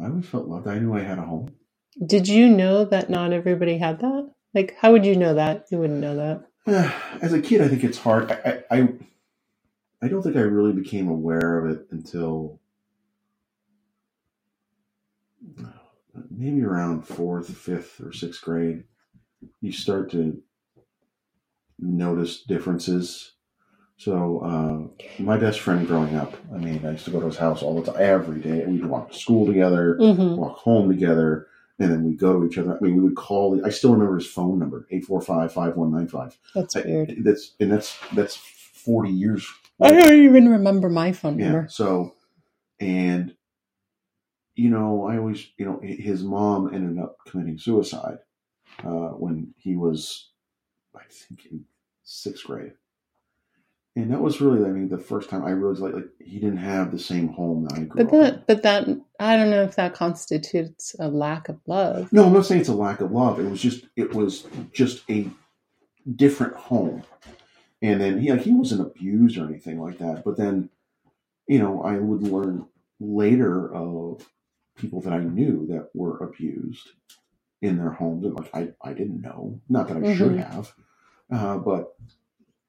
I always felt loved. I knew I had a home. Did you know that not everybody had that? Like, how would you know that? You wouldn't know that. As a kid, I think it's hard. I, I, I, I don't think I really became aware of it until maybe around fourth, fifth, or sixth grade. You start to notice differences. So, uh, my best friend growing up, I mean, I used to go to his house all the time, every day. We'd walk to school together, Mm-hmm. walk home together, and then we'd go to each other. I mean, we would call. I still remember his phone number, 845 5195. That's I- weird. That's and that's that's forty years. I don't even remember my phone Yeah. number. So, and you know, I always, you know, his mom ended up committing suicide uh, when he was, I think, in sixth grade, and that was really, I mean, the first time I realized like, like he didn't have the same home that I grew But up in. that, but that, I don't know if that constitutes a lack of love. No, I'm not saying it's a lack of love. It was just it was just a different home. And then he he wasn't abused or anything like that. But then, you know, I would learn later of people that I knew that were abused in their homes. And like I, I didn't know. Not that I should Mhm. have. Uh, but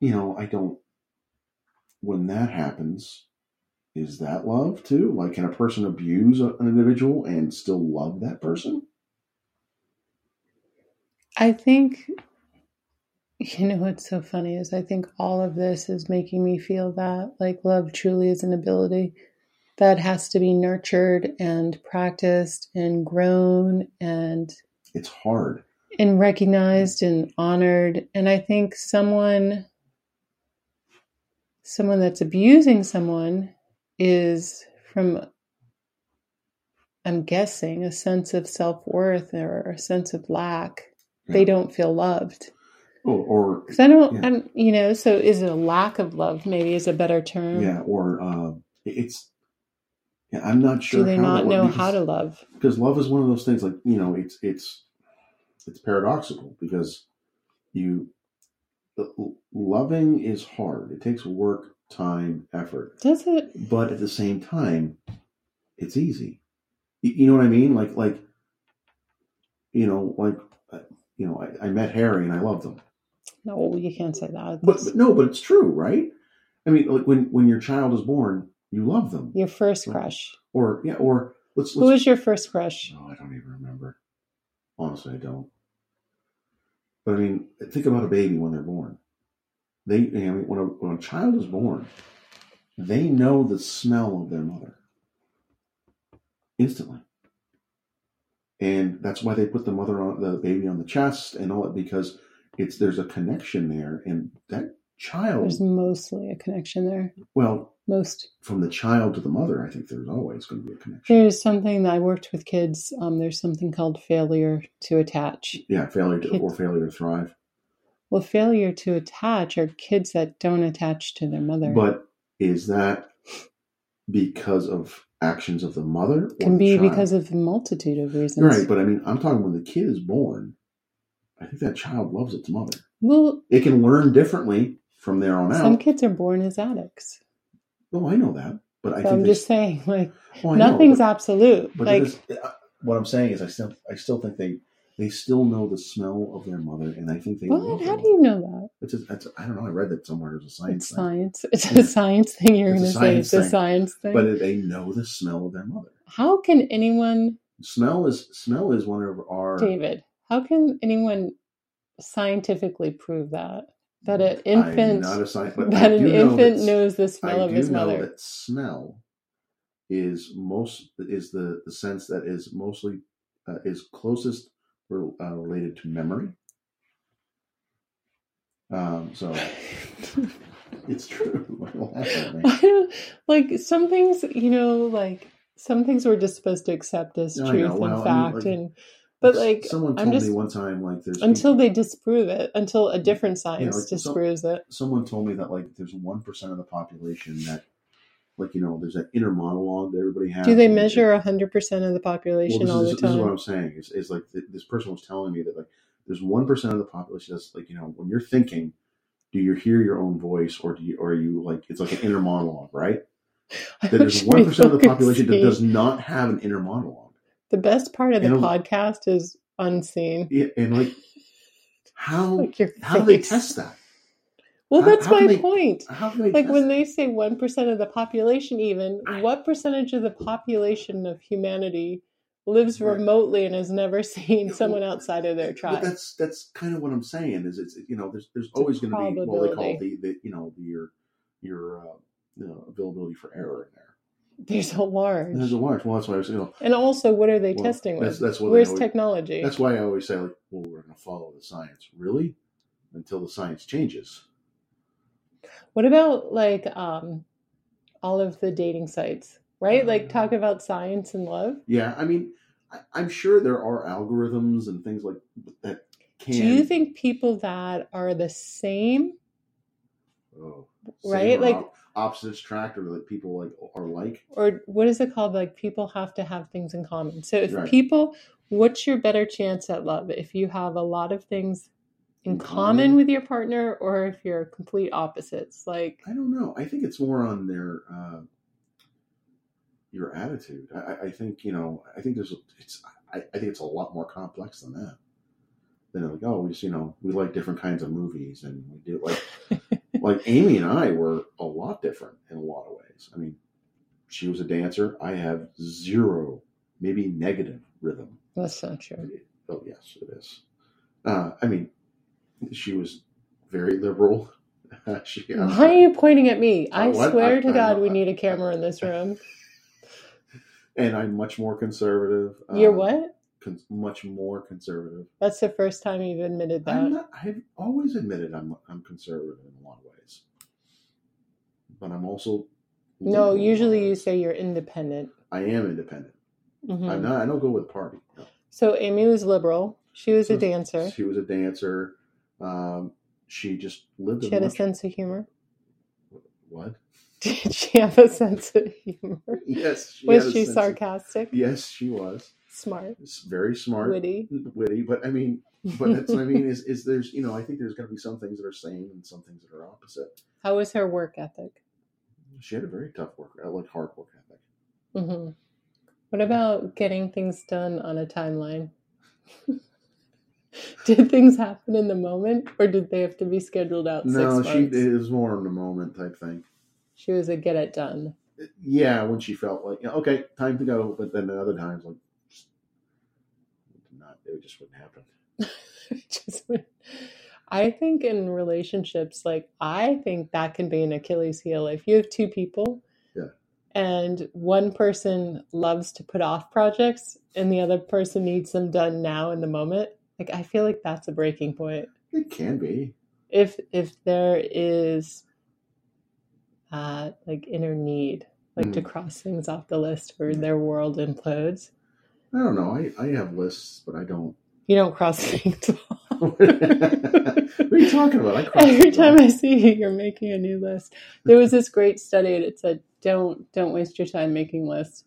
you know, I don't when that happens, is that love too? Like can a person abuse an individual and still love that person? I think, you know, what's so funny is I think all of this is making me feel that like love truly is an ability that has to be nurtured and practiced and grown and It's hard. and recognized and honored and i think someone someone that's abusing someone is from i'm guessing a sense of self-worth or a sense of lack they don't feel loved Or, or i don't Yeah. I'm, you know so is it a lack of love maybe is a better term yeah, or uh, it's. Yeah, I'm not sure. do they how not know because, how to love Because love is one of those things. Like you know, it's it's it's paradoxical because you loving is hard. It takes work, time, effort. does it But at the same time, it's easy. You, you know what I mean? Like like you know like uh, you know I, I met Harry and I loved him. no you can't say that But, but no, but it's true, right? I mean, like when when your child is born, you love them, your first crush or yeah, or let's who let's. was your first crush no, I don't even remember. Honestly, I don't. But I mean, think about a baby when they're born. They, I mean, when a when a child is born, they know the smell of their mother instantly, and that's why they put the mother on the baby on the chest and all that because it's there's a connection there, and that child. there's mostly a connection there well, most from the child to the mother, I think there's always going to be a connection. There's something that I worked with kids. Um, there's something called failure to attach. Yeah, failure to, Kids- or failure to thrive. Well, failure to attach are kids that don't attach to their mother. But is that because of actions of the mother? Or can be child? because of a multitude of reasons. right. But I mean, I'm talking when the kid is born. I think that child loves its mother. well, It can learn differently from there on some kids are born as addicts. Oh, I know that, but I So think I'm just saying, like, oh, I know, nothing's but- absolute. But like, is, uh, what I'm saying is, I still, I still think they, they still know the smell of their mother, and I think they. what? How do you know that? It's, a, it's a, I don't know. I read that somewhere as a science It's thing. science. It's Yeah. a science thing. You're going to say it's a science thing. But they know the smell of their mother. how can anyone, Smell is smell is one of our David? How can anyone scientifically prove that? That an infant not a but that an know infant that- knows the smell I of do his know mother. that smell is most is the the sense that is mostly uh, is closest uh, related to memory. Um, so it's true. Don't laugh at me. I don't like some things, you know, like some things we're just supposed to accept as No, truth know. Well, and I mean, fact, like, and but like someone I'm told just me one time, like there's until they disprove it, until a different Yeah, science like, some- disproves it. someone told me that like there's one percent of the population that like you know there's that inner monologue that everybody has. Do they measure hundred percent of the population this, all is, the time? this is what? I'm saying. Is, is like th- this person was telling me that like there's one percent of the population that's like you know when you're thinking, do you hear your own voice or do you or are you like it's like an inner monologue, right? I That there's one percent of the people population that does not have an inner monologue. The best part of the podcast is unseen. Yeah, and like how Like how do they test that? Well, How- that's how my they- point. Like when it? they say one percent of the population, even I- what percentage of the population of humanity lives Right. remotely and has never seen Yeah, someone well, outside of their tribe? that's that's kind of what I'm saying. Is it's you know there's there's a always going to be what they call the, the you know your your uh, you know, availability for error in there. There's a large. There's a large. Well, that's why I was you know and also, what are they Well, testing with? that's- that's what Where's always- technology? that's why I always say like, well, we're going to follow the science. Really, until the science changes. What about like um, all of the dating sites, right? Uh, like talk about science and love. Yeah, I mean, I, I'm sure there are algorithms and things like that. Can Do you think people that are the same, oh, right, like- op- opposites attract, or like people like are like? or what is it called? Like people have to have things in common. So if Right. people, what's your better chance at love? If you have a lot of things in, In common common? with your partner, or if you're complete opposites? Like I don't know. I think it's more on their uh, your attitude. I, I- think you know. I think there's. A, it's. I, I think it's a lot more complex than that. Than like, oh, we just, you know we like different kinds of movies and we do like like Amy and I were a lot different in a lot of ways. I mean, she was a dancer. I have zero, maybe negative rhythm. that's not true. Oh yes, it is. Uh, I mean, she was very liberal. she, I'm Why are you pointing at me? I Uh, swear I- to I God, we need a camera in this room. and I'm much more conservative. You're um, what? Con- much more conservative. That's the first time you've admitted that. Not, I've always admitted I'm I'm conservative in a lot of ways, but I'm also no, liberal in a lot usually you say you're independent. I am independent. Mhm. I'm not. I don't go with the party. No. So Amy was liberal. She was a dancer. She was a dancer. Um, she just lived. She had a sense of humor. What? Did she have a sense of humor? Yes. She Was she sense of- sarcastic? yes, she was. Smart? It's very smart, Witty? witty. But I mean, but that's what I mean. Is is there's you know I think there's going to be some things that are same and some things that are opposite. How was her work ethic? She had a very tough work, uh, like hard work ethic. hmm What about getting things done on a timeline? did things happen in the moment, or did they have to be scheduled out No, six she was more in the moment type thing. She was a get it done. Yeah, when she felt like you know, okay, time to go, but then at other times like it just wouldn't happen. Just I think in relationships, like I think that can be an Achilles heel. If you have two people, Yeah. and one person loves to put off projects, and the other person needs them done now in the moment, like I feel like that's a breaking point. It can be. If if there is, uh, like inner need, like to Mm. cross things off the list where their world implodes, I don't know. I, I have lists, but I don't. you don't cross things off. what are you talking about? I cross Every time off. I see you, you're making a new list. There was this great study that said, "Don't don't waste your time making lists.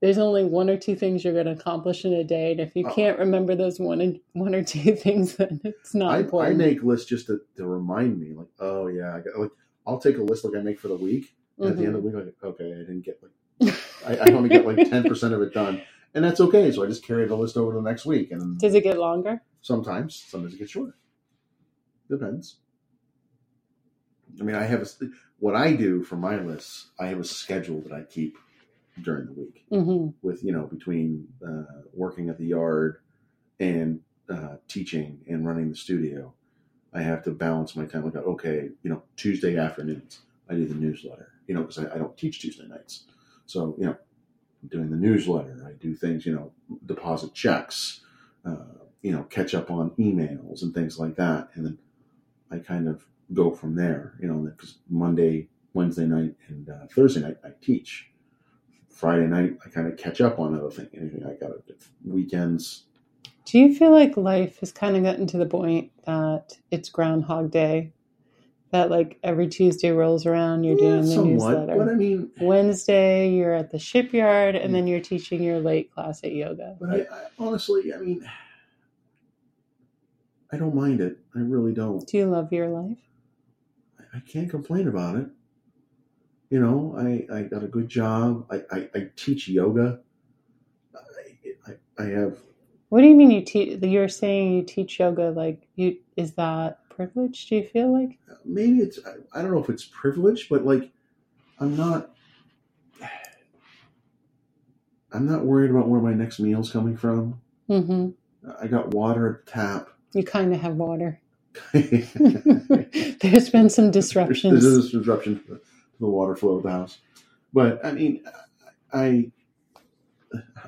There's only one or two things you're going to accomplish in a day, and if you Oh. can't remember those one and one or two things, then it's not I, I make lists just to, to remind me, like, oh yeah, I got, like I'll take a list like I make for the week. and At the end of mm-hmm. the week, like, okay, I didn't get like I, I only get like ten percent of it done, and that's okay. So I just carry the list over to the next week, and Does it get longer? sometimes, sometimes it gets shorter. Depends. I mean, I have a what I do for my lists. I have a schedule that I keep during the week hmm with you know between uh, working at the yard and uh, teaching and running the studio, I have to balance my time. Like, okay, you know, Tuesday afternoons, I do the newsletter, you know, because I, I don't teach Tuesday nights. So, you know, doing the newsletter, I do things, you know, deposit checks, uh, you know, catch up on emails and things like that. And then I kind of go from there, you know, because Monday, Wednesday night, and uh, Thursday night, I teach. Friday night, I kind of catch up on other things. Anything I got to do. weekends. Do you feel like life has kind of gotten to the point that it's Groundhog Day? That like every Tuesday rolls around, you're doing the somewhat, newsletter. but I mean, Wednesday, you're at the shipyard, and then you're teaching your late class at yoga. but I, I honestly, I mean, I don't mind it. I really don't. Do you love your life? I can't complain about it. You know, I, I got a good job. I, I, I teach yoga. I, I, I have What do you mean you teach? You're saying you teach yoga? Like you is that privilege? Do you feel like? maybe it's I, I don't know if it's privilege, but like I'm not I'm not worried about where my next meal's coming from. hmm I got water at the tap. You kind of have water. There's There's been some disruptions. There's a disruption to the, to the water flow of the house, but I mean, I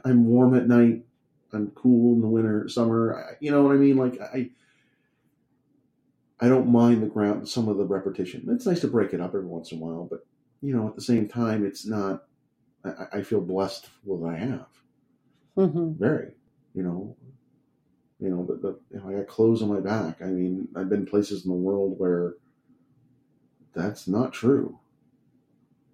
I'm warm at night. I'm cool in the winter, summer. I, you know what I mean? Like I I don't mind the ground, some of the repetition. It's nice to break it up every once in a while, but you know, at the same time, it's not. I, I feel blessed with what I have. hmm Very, you know, you know, the, the you know, I got clothes on my back. I mean, I've been places in the world where that's not true.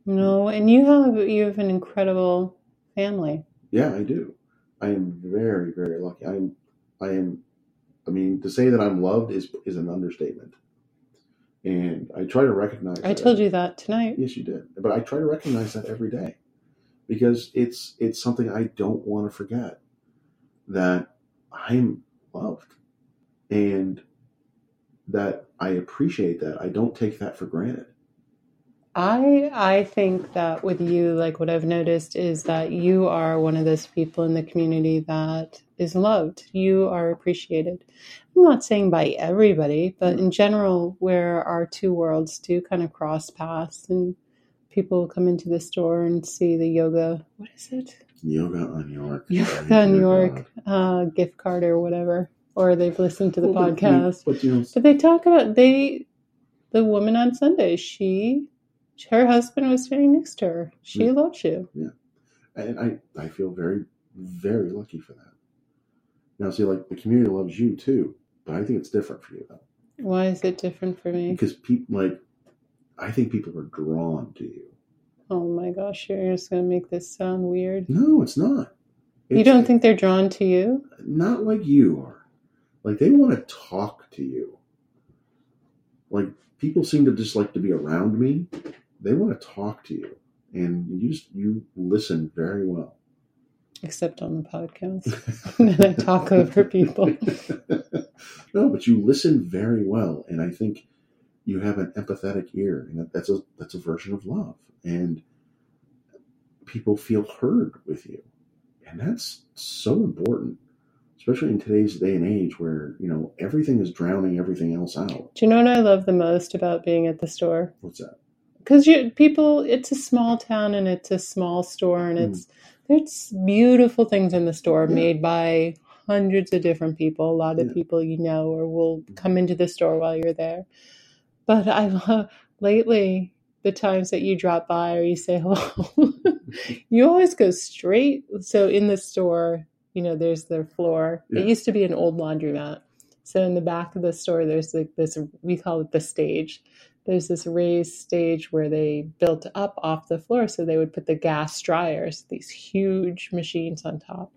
No, and you have you have an incredible family. Yeah, I do. I am very, very lucky. I'm, I am. I mean, to say that I'm loved is is an understatement. And I try to recognize. I told you that tonight. Yes, you did. But I try to recognize that every day because it's it's something I don't want to forget that I'm loved and that I appreciate that. I don't take that for granted. I I think that with you, like what I've noticed is that you are one of those people in the community that is loved. You are appreciated. I'm not saying by everybody, but in general, where our two worlds do kind of cross paths and people come into the store and see the yoga, what is it? Yoga on York. Yoga New York uh, gift card or whatever, or they've listened to the Well, podcast. But you know, But they talk about they, the woman on Sunday. She, her husband was standing next to her. She Yeah. loves you. Yeah, and I, I feel very, very lucky for that. Now, see, like the community loves you too, but I think it's different for you though, Why is it different for me? because people like, I think people are drawn to you. Oh my gosh, you're just gonna make this sound weird. No, it's not. you don't think they're drawn to you? not like you are. Like they want to talk to you. Like people seem to just like to be around me. They want to talk to you, and you just you listen very well. Except on the podcast. and I talk over people. no, but you listen very well, and I think you have an empathetic ear, and that's a that's a version of love, and people feel heard with you, and that's so important, especially in today's day and age where you know everything is drowning everything else out. Do you know what I love the most about being at the store? What's that? because you people it's a small town and it's a small store and hmm. it's there's beautiful things in the store Yeah. made by hundreds of different people a lot of Yeah. people you know or will mm-hmm. come into the store while you're there but i love lately the times that you drop by or you say hello you always go straight so in the store you know there's the floor Yeah. it used to be an old laundromat so in the back of the store there's like this we call it the stage there's this raised stage where they built up off the floor so they would put the gas dryers these huge machines on top.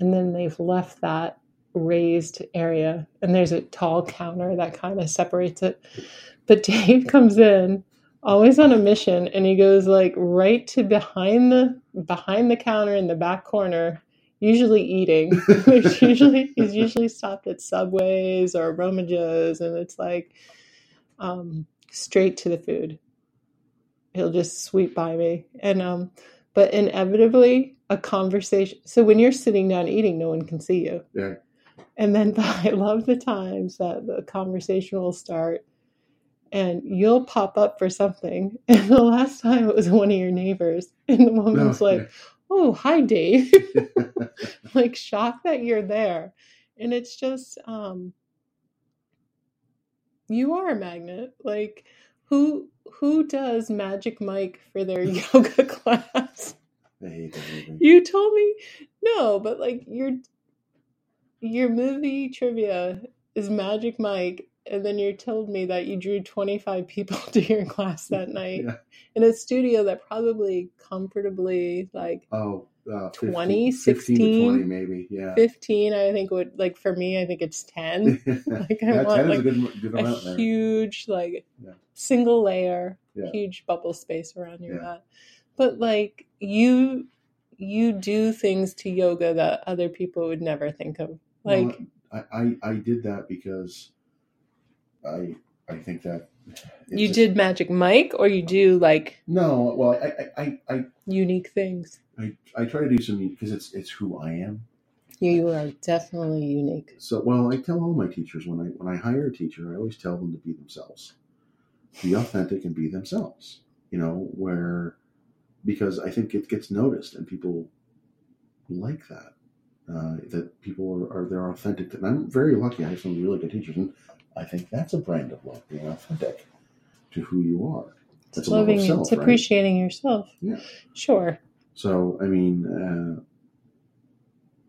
And then they've left that raised area and there's a tall counter that kind of separates it. But dave comes in always on a mission and he goes like right to behind the behind the counter in the back corner usually eating there's usually he's usually stopped at subways or roma joe's and it's like um, straight to the food. He'll just sweep by me. And um, but inevitably a conversation so when you're sitting down eating, no one can see you. Yeah. And then I love the times that the conversation will start and you'll pop up for something. And the last time it was one of your neighbors. And the woman's No, like, Oh, hi, Dave. like shocked that you're there. And it's just, um, you are a magnet. Like, who who does Magic Mike for their yoga class? I hate that movie. You told me no, but like your your movie trivia is Magic Mike, and then you told me that you drew twenty five people to your class that night Yeah. in a studio that probably comfortably like Oh, uh, 15 15 20, to 16? 20 maybe. Yeah. fifteen. I think would like for me, I think it's ten. Like, I yeah, want, 10 like, is a good, good a huge like Yeah. single layer huge bubble space around your mat but like you you do things to yoga that other people would never think of Well, like I, I, I did that because I I think that you just- did magic mike or you do like no well I I, I, I, unique things? I, I try to do some because it's it's who I am. Yeah, you are definitely unique. So well I tell all my teachers when I when I hire a teacher I always tell them to be themselves. Be authentic and be themselves you know where because I think it gets noticed and people like that uh, that people are, are they're authentic. And I'm very lucky I have some really good teachers and I think that's a brand of love being authentic to who you are it's That's love of loving self, it's right? appreciating yourself Yeah. sure So I mean, uh,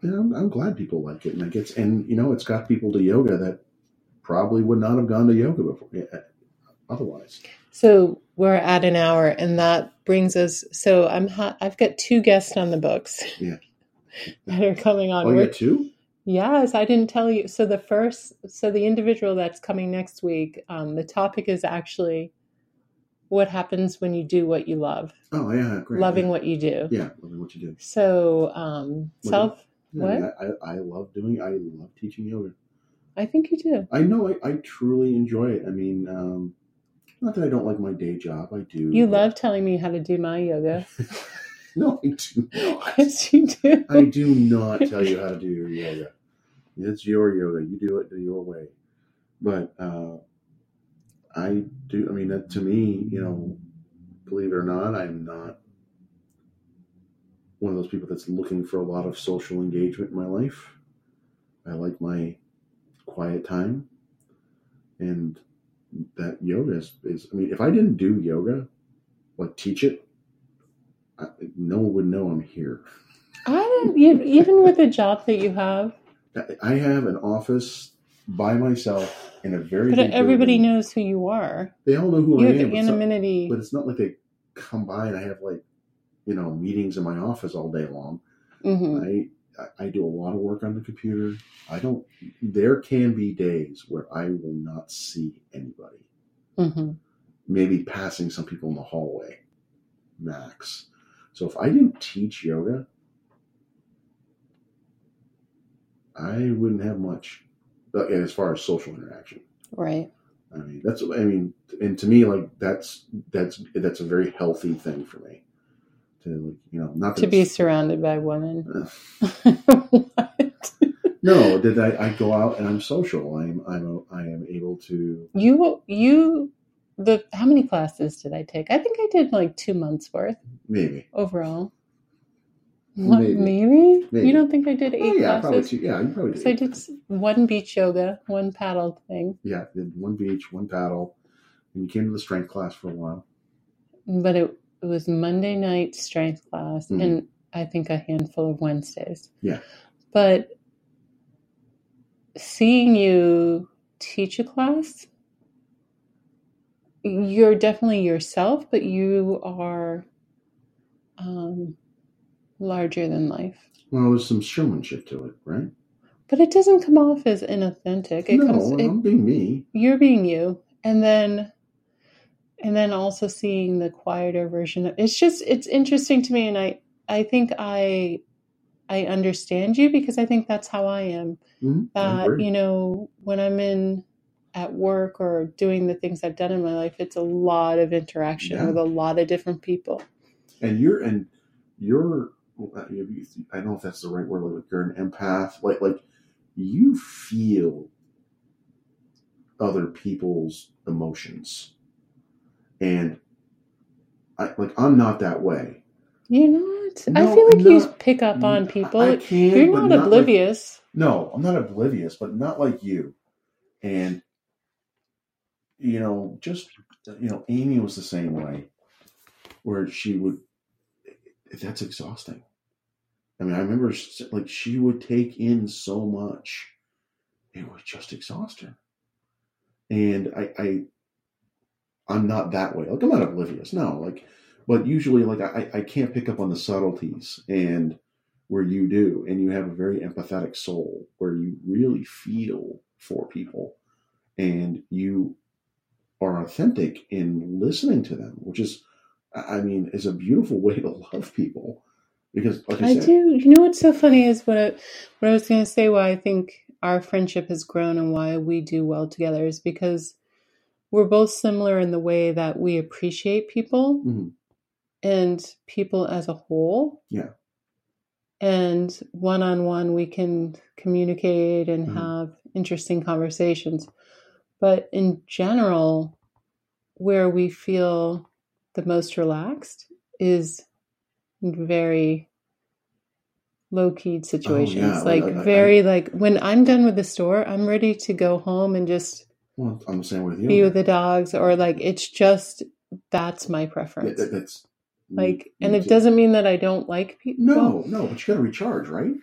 yeah, I'm, I'm glad people like it, and it gets and you know it's got people to yoga that probably would not have gone to yoga before yeah, otherwise. so we're at an hour and that brings us so i'm ha- i've got two guests on the books Yeah. that are coming on Oh, you got two? Yes, I didn't tell you. So the first, so the individual that's coming next week, um, the topic is actually what happens when you do what you love, Oh yeah, great. loving what you do. Yeah, loving what you do. So um, What self, Yeah, I, mean, What? I, I love doing. I love teaching yoga. I think you do. I know. I, I truly enjoy it. I mean, um, not that I don't like my day job. I do. You love telling me how to do my yoga. no, I do not. yes, you do. I do not tell you how to do your yoga. It's your yoga. You do it your way. But uh, I do. I mean, to me, you know, believe it or not, I'm not one of those people that's looking for a lot of social engagement in my life. I like my quiet time, and that yoga is. is I mean, if I didn't do yoga, like teach it, I, no one would know I'm here. I don't, even with the job that you have, I have an office by myself in a very. but everybody building. knows who you are. They all know who You I have am. But it's, not, anonymity. but it's not like they come by and I have like, you know, meetings in my office all day long. hmm I I- do a lot of work on the computer. I don't. There can be days where I will not see anybody. hmm Maybe passing some people in the hallway, max. So if I didn't teach yoga, I wouldn't have much uh, as far as social interaction. Right. I mean, that's I mean, and to me, like that's that's that's a very healthy thing for me to like you know not To be surrounded by women. what? no that I, I go out and I'm social. I'm I'm a, I am able to You you the how many classes did I take? I think I did like two months worth maybe overall. What, Maybe. maybe. Maybe. You don't think I did eight oh, yeah probably classes? two yeah you probably did So I did s- one beach yoga, one paddle thing, yeah did one beach one paddle and you came to the strength class for a while but it, it was Monday night strength class Mhm. and I think a handful of Wednesdays. Yeah. But seeing you teach a class, you're definitely yourself, but you are um, larger than life. well there's some showmanship to it right But it doesn't come off as inauthentic. It no comes. It, I'm being me you're being you, and then, and then also seeing the quieter version of. It's just it's interesting to me, and I I think I I understand you because I think that's how I am. Mhm, I That agree. you know when I'm in at work or doing the things I've done in my life, it's a lot of interaction Yeah. with a lot of different people. and you're and you're Uh, I don't know if that's the right word like you're an empath like like you feel other people's emotions. And I like I'm not that way. You're not. I feel like you pick up on people. Can, You're not, like- oblivious. no, I'm not oblivious, but not like you. And you know, just you know, Amy was the same way, where she would. That's exhausting. I mean, I remember like she would take in so much, it would just exhaust her. And I, I, I'm not that way. Like I'm not oblivious, no. Like, but usually, like I, I can't pick up on the subtleties, and where you do, and you have a very empathetic soul where you really feel for people, and you are authentic in listening to them, which is, I mean, is a beautiful way to love people. Because, like I, I do. You know what's so funny is what I, what I was going to say. Why I think our friendship has grown and why we do well together is because we're both similar in the way that we appreciate people Mhm. and people as a whole. Yeah. And one on one, we can communicate and Mhm. have interesting conversations. But in general, where we feel the most relaxed is very low keyed situations. Oh, yeah. Like I- I- very like when I'm done with the store, I'm ready to go home and just well, I'm the same with you. be with the dogs or like it's just that's my preference. that- that's like and it doesn't mean that I don't like people. No, no, but you got to recharge, right?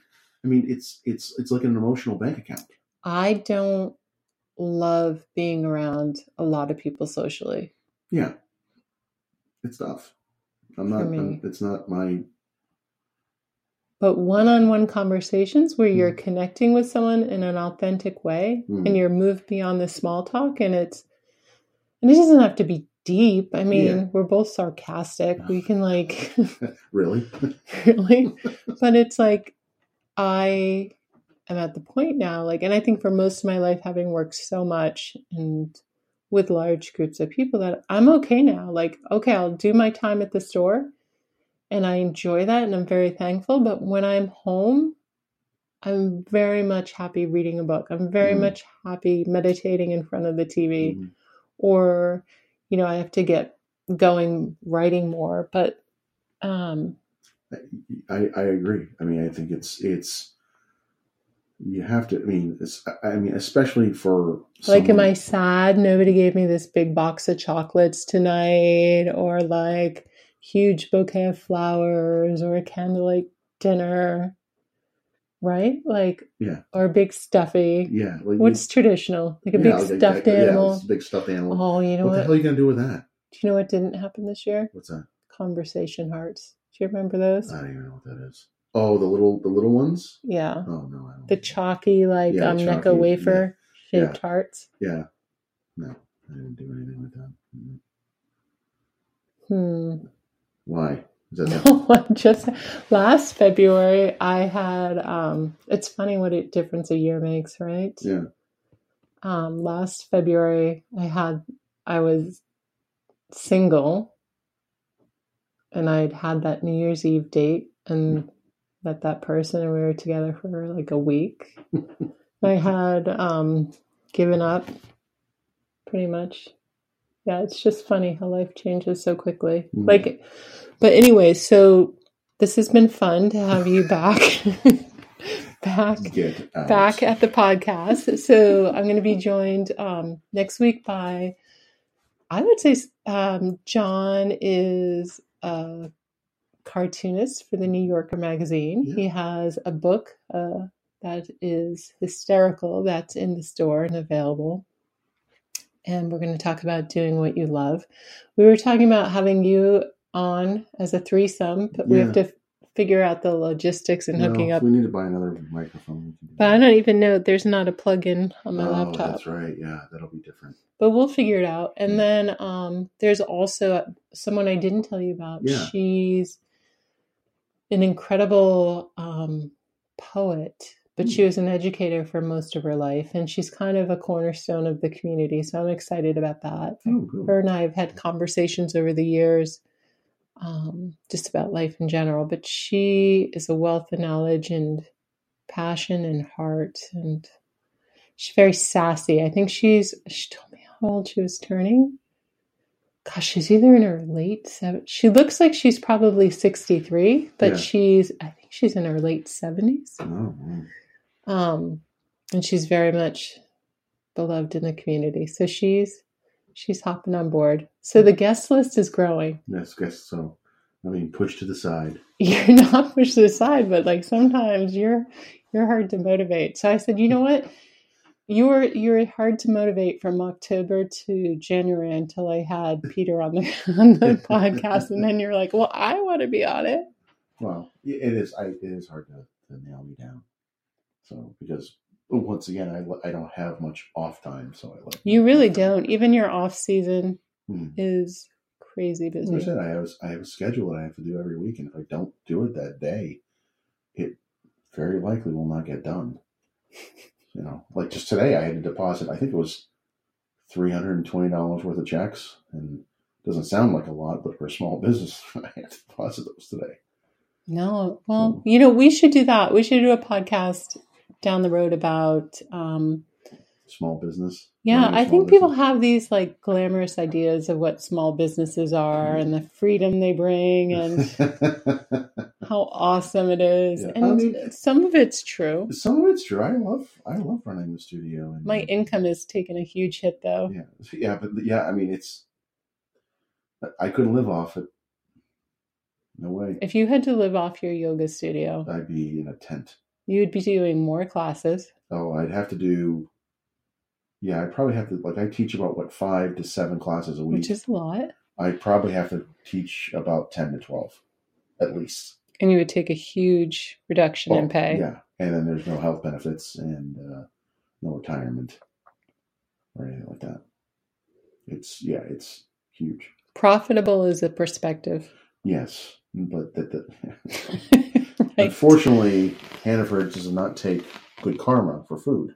I mean, it's it's it's like an emotional bank account. I don't love being around a lot of people socially. Yeah, it's tough. I'm not. I'm, it's not my. But one-on-one conversations where you're Mm. connecting with someone in an authentic way Mm. and you're moved beyond the small talk and it's and it doesn't have to be deep. I mean, Yeah. we're both sarcastic. We can like Really? really but it's like i am at the point now like and i think for most of my life having worked so much and with large groups of people that i'm okay now like okay i'll do my time at the store and i enjoy that and i'm very thankful but when i'm home i'm very much happy reading a book i'm very Mhm. much happy meditating in front of the tv Mhm. or you know i have to get going writing more but um I, I agree. I mean, I think it's it's you have to. I mean, it's, I mean, especially for Like, am I sad nobody gave me this big box of chocolates tonight, or like huge bouquet of flowers, or a candlelight dinner, right? Like, Yeah. or a big stuffy. Yeah. Like, What's traditional? Like a yeah, big stuffed yeah, animal. a big stuffed animal. Oh, you know what the hell are you gonna do with that? Do you know what didn't happen this year? What's that? Conversation hearts. Do you remember those? I don't even know what that is. Oh, the little the little ones. yeah, Oh no, I don't. the chalky like Yeah, um, chalky, Necco wafer yeah. shaped hearts. Yeah. No, I didn't do anything with that. Mm. Hmm. Why? No, just last February I had um it's funny what a difference a year makes, right? yeah. Um last February I had I was single and I'd had that New Year's Eve date and met that person and we were together for like a week. I had um given up pretty much. Yeah, it's just funny how life changes so quickly. Mhm. Like but anyway, so this has been fun to have you back back back at the podcast. So I'm going to be joined um, next week by, I would say, um, John is a cartoonist for the New Yorker magazine. Yeah. He has a book uh, that is hysterical that's in the store and available. And we're going to talk about doing what you love. We were talking about having you on as a threesome, but we have to figure out the logistics and No, hooking up We need to buy another microphone. We can do but I don't even know. There's not a plug-in on my oh, laptop. That's right. Yeah, that'll be different. But we'll figure it out. And Yeah. then um, there's also someone I didn't tell you about. Yeah. She's an incredible um, poet, but she Hmm. was an educator for most of her life, and she's kind of a cornerstone of the community. So I'm excited about that. Oh, cool. Her and I have had conversations over the years. Um, just about life in general, but she is a wealth of knowledge and passion and heart, and she's very sassy. I think she's. She told me how old she was turning. Gosh, she's either in her late seven. She looks like she's probably sixty three, but Yeah. she's. I think she's in her late seventies. Oh. Um, and she's very much beloved in the community. So she's she's hopping on board. So the guest list is growing. yes, guess so. I mean, push to the side. You're not pushed to the side, but like sometimes you're you're hard to motivate. So I said, you know what? You were you were hard to motivate from October to January until I had Peter on the on the podcast, and then you're like, well, I want to be on it. Well, it is. I, it is hard to, to nail me down. So because once again, I, I don't have much off time, so I like You really don't. Even your off season Hmm. is crazy As I said, I have I have a schedule that I have to do every week, and if I don't do it that day, it very likely will not get done. You know, like just today, I had to deposit. I think it was three hundred and twenty dollars worth of checks, and it doesn't sound like a lot, but for a small business, I had to deposit those today. No, well, Hmm. you know, we should do that. We should do a podcast down the road about um Small business. yeah, I think people have these like glamorous ideas of what small businesses are mm-hmm. and the freedom they bring and how awesome it is. Yeah, I And mean- some of it's true. Some of it's true. I love I love running the studio. And My income has taken a huge hit though. Yeah, yeah, but yeah, I mean, it's. I couldn't live off it. No way. If you had to live off your yoga studio, I'd be in a tent. you would be doing more classes. Oh, I'd have to do. Yeah, I'd probably have to like I teach about what five to seven classes a week. Which is a lot. I'd probably have to teach about ten to twelve, at least. And you would take a huge reduction in Oh, pay. Yeah, and then there's no health benefits and uh, no retirement or anything like that. It's yeah, it's huge. Profitable is a perspective. Yes, but that, that right. unfortunately, Hannaford does not take good karma for food.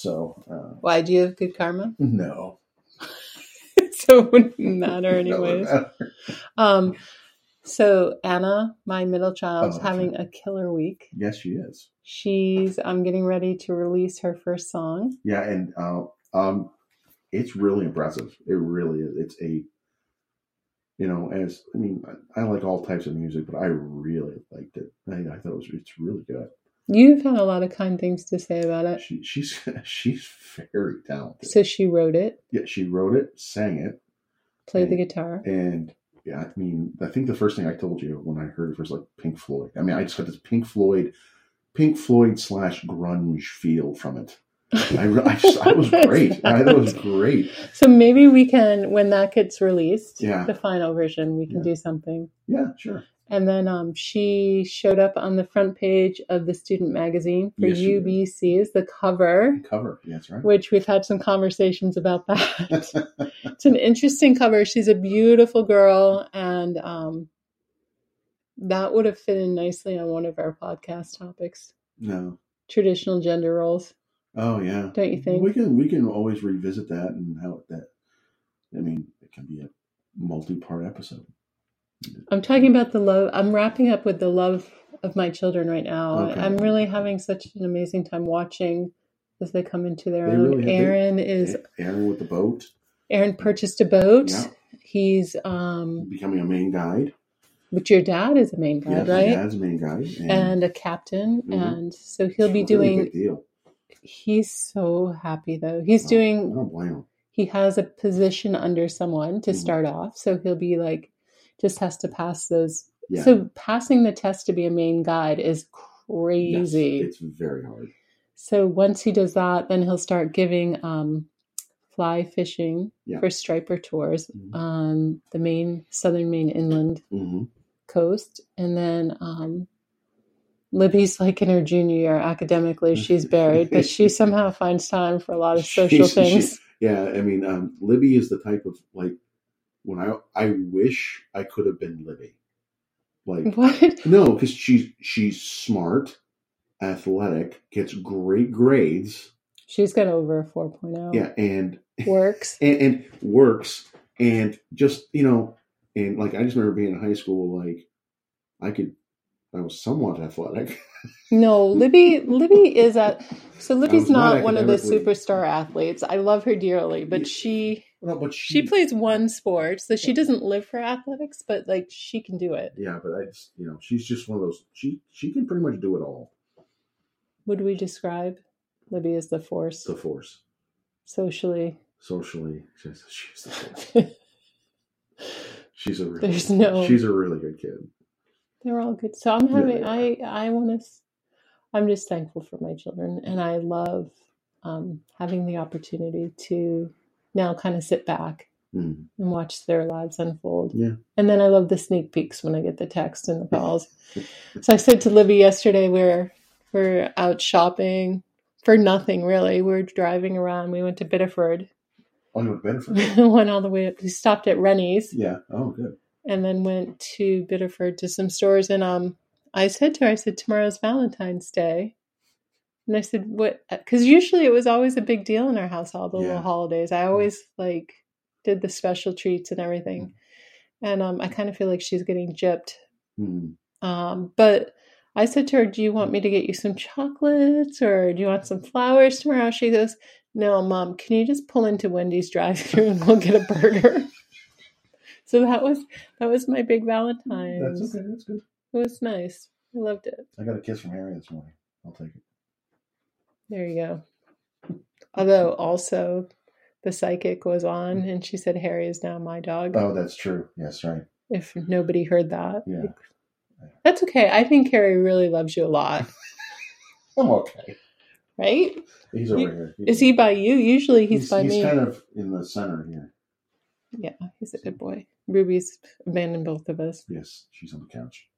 So uh, Why do you have good karma? no, so it wouldn't matter anyways. no. Um so Anna, my middle child's Oh, okay. having a killer week. Yes, she is. She's I'm getting ready to release her first song. Yeah, and uh, um, it's really impressive. It really is. It's a, you know, as I mean, I, I like all types of music, but I really liked it. I, I thought it was it's really good. You've had a lot of kind things to say about it. She, she's she's very talented. So she wrote it, yeah, she wrote it, sang it, played the guitar. and yeah, I mean, I think the first thing I told you when I heard it was like Pink Floyd. I mean, I just got this Pink Floyd, Pink Floyd slash grunge feel from it. I, I, just, I was great. I thought it was great. So maybe we can, when that gets released, Yeah. the final version, we can Yeah. do something. Yeah, sure. And then um, she showed up on the front page of the student magazine for Yes. UBC as the cover, Cover. Yeah, that's right. which we've had some conversations about that. it's an interesting cover. She's a beautiful girl, and um, that would have fit in nicely on one of our podcast topics: no. traditional gender roles. Oh yeah. Don't you think? We can we can always revisit that and how that. I mean, it can be a multi-part episode. I'm talking about the love. I'm wrapping up with the love of my children right now. Okay. I'm really having such an amazing time watching as they come into their They own. really Aaron is Aaron with the boat, Aaron purchased a boat. Yeah. He's um, becoming a Maine guide. but your dad is a Maine guide, my right? dad's a Maine guide, and, And a captain, Mhm. and so he'll be it's really doing. big deal. He's so happy though. He's I doing. don't blame him. He has a position under someone to Mhm. start off, so he'll be like, just has to pass those. Yeah. So passing the test to be a Maine guide is Yes, crazy. it's very hard. So once he does that, then he'll start giving um, fly fishing Yeah. for striper tours Mhm. on the main southern Maine inland hmm coast, and then um, Libby's like in her junior year academically. She's buried, but she somehow finds time for a lot of social She's- things. she- yeah, I mean, um, Libby is the type of like when I I wish I could have been Libby. Like What? no, because she's she's smart, athletic, gets great grades. She's got over a 4.0. Yeah, and Works. and, and works and just you know and like i just remember being in high school like i could I was somewhat athletic. No, Libby. Libby is a So Libby's not not one of the superstar athletes. I love her dearly, but she no, but she plays one sport, so she doesn't live for athletics, but like she can do it. Yeah, but I just you know she's just one of those. She she can pretty much do it all. Would we describe Libby as the force The force, socially? socially, she's, she's the force. She's a really, There's no- She's a really good kid. They're all good. So I'm Yeah, having. they I I want to. I'm just thankful for my children, and I love um, having the opportunity to now kind of sit back Mm. and watch their lives unfold. Yeah. And then I love the sneak peeks when I get the text and the calls. so I said to Libby yesterday, we're we're out shopping for nothing really. We're driving around. We went to Biddeford, Oh, you went to Bedford? went all the way up. We stopped at Rennie's yeah. Oh, good. and then went to Biddeford to some stores. And um, I said to her, I said, tomorrow's Valentine's Day. And I said, what? Because usually it was always a big deal in our house, all the Yeah. little holidays. I always like did the special treats and everything. And um, I kind of feel like she's getting gypped. Mm. Um, but I said to her, Do you want me to get you some chocolates or do you want some flowers tomorrow? She goes, No, mom, can you just pull into Wendy's drive through and we'll get a burger? so that was that was my big Valentine. That's okay. That's good. It was nice. I loved it. I got a kiss from Harry this morning. I'll take it. There you go. Although also the psychic was on mm. and she said Harry is now my dog. Oh, that's true. Yes, right. If nobody heard that. Yeah. That's okay. I think Harry really loves you a lot, I'm okay. right? He's over You- here. Is he by you? Usually he's, by he's me. He's kind of in the center here. Yeah, he's a good boy. Ruby's abandoned both of us. Yes, she's on the couch.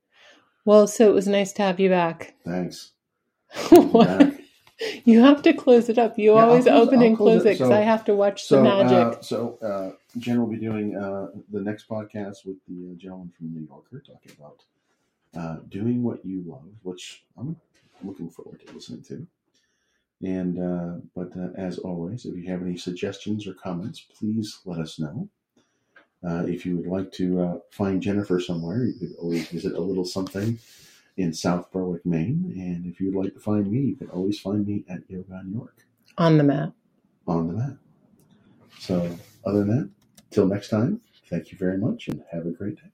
Well, so it was nice to have you back. Thanks. Good to be back. You have to close it up. You Yeah, always close- open I'll and close close it. because So- I have to watch So, the magic. uh, so uh, Jen will be doing uh, the next podcast with the uh, gentleman from New Yorker talking about uh, doing what you love, which I'm looking forward to listening to. And uh, but uh, as always, if you have any suggestions or comments, please let us know. Uh, if you would like to uh, find Jennifer somewhere, you could always visit a little something in South Berwick, Maine. And if you'd like to find me, you can always find me at Yoga New York On the map. on the map. So, other than that, till next time, thank you very much and have a great day.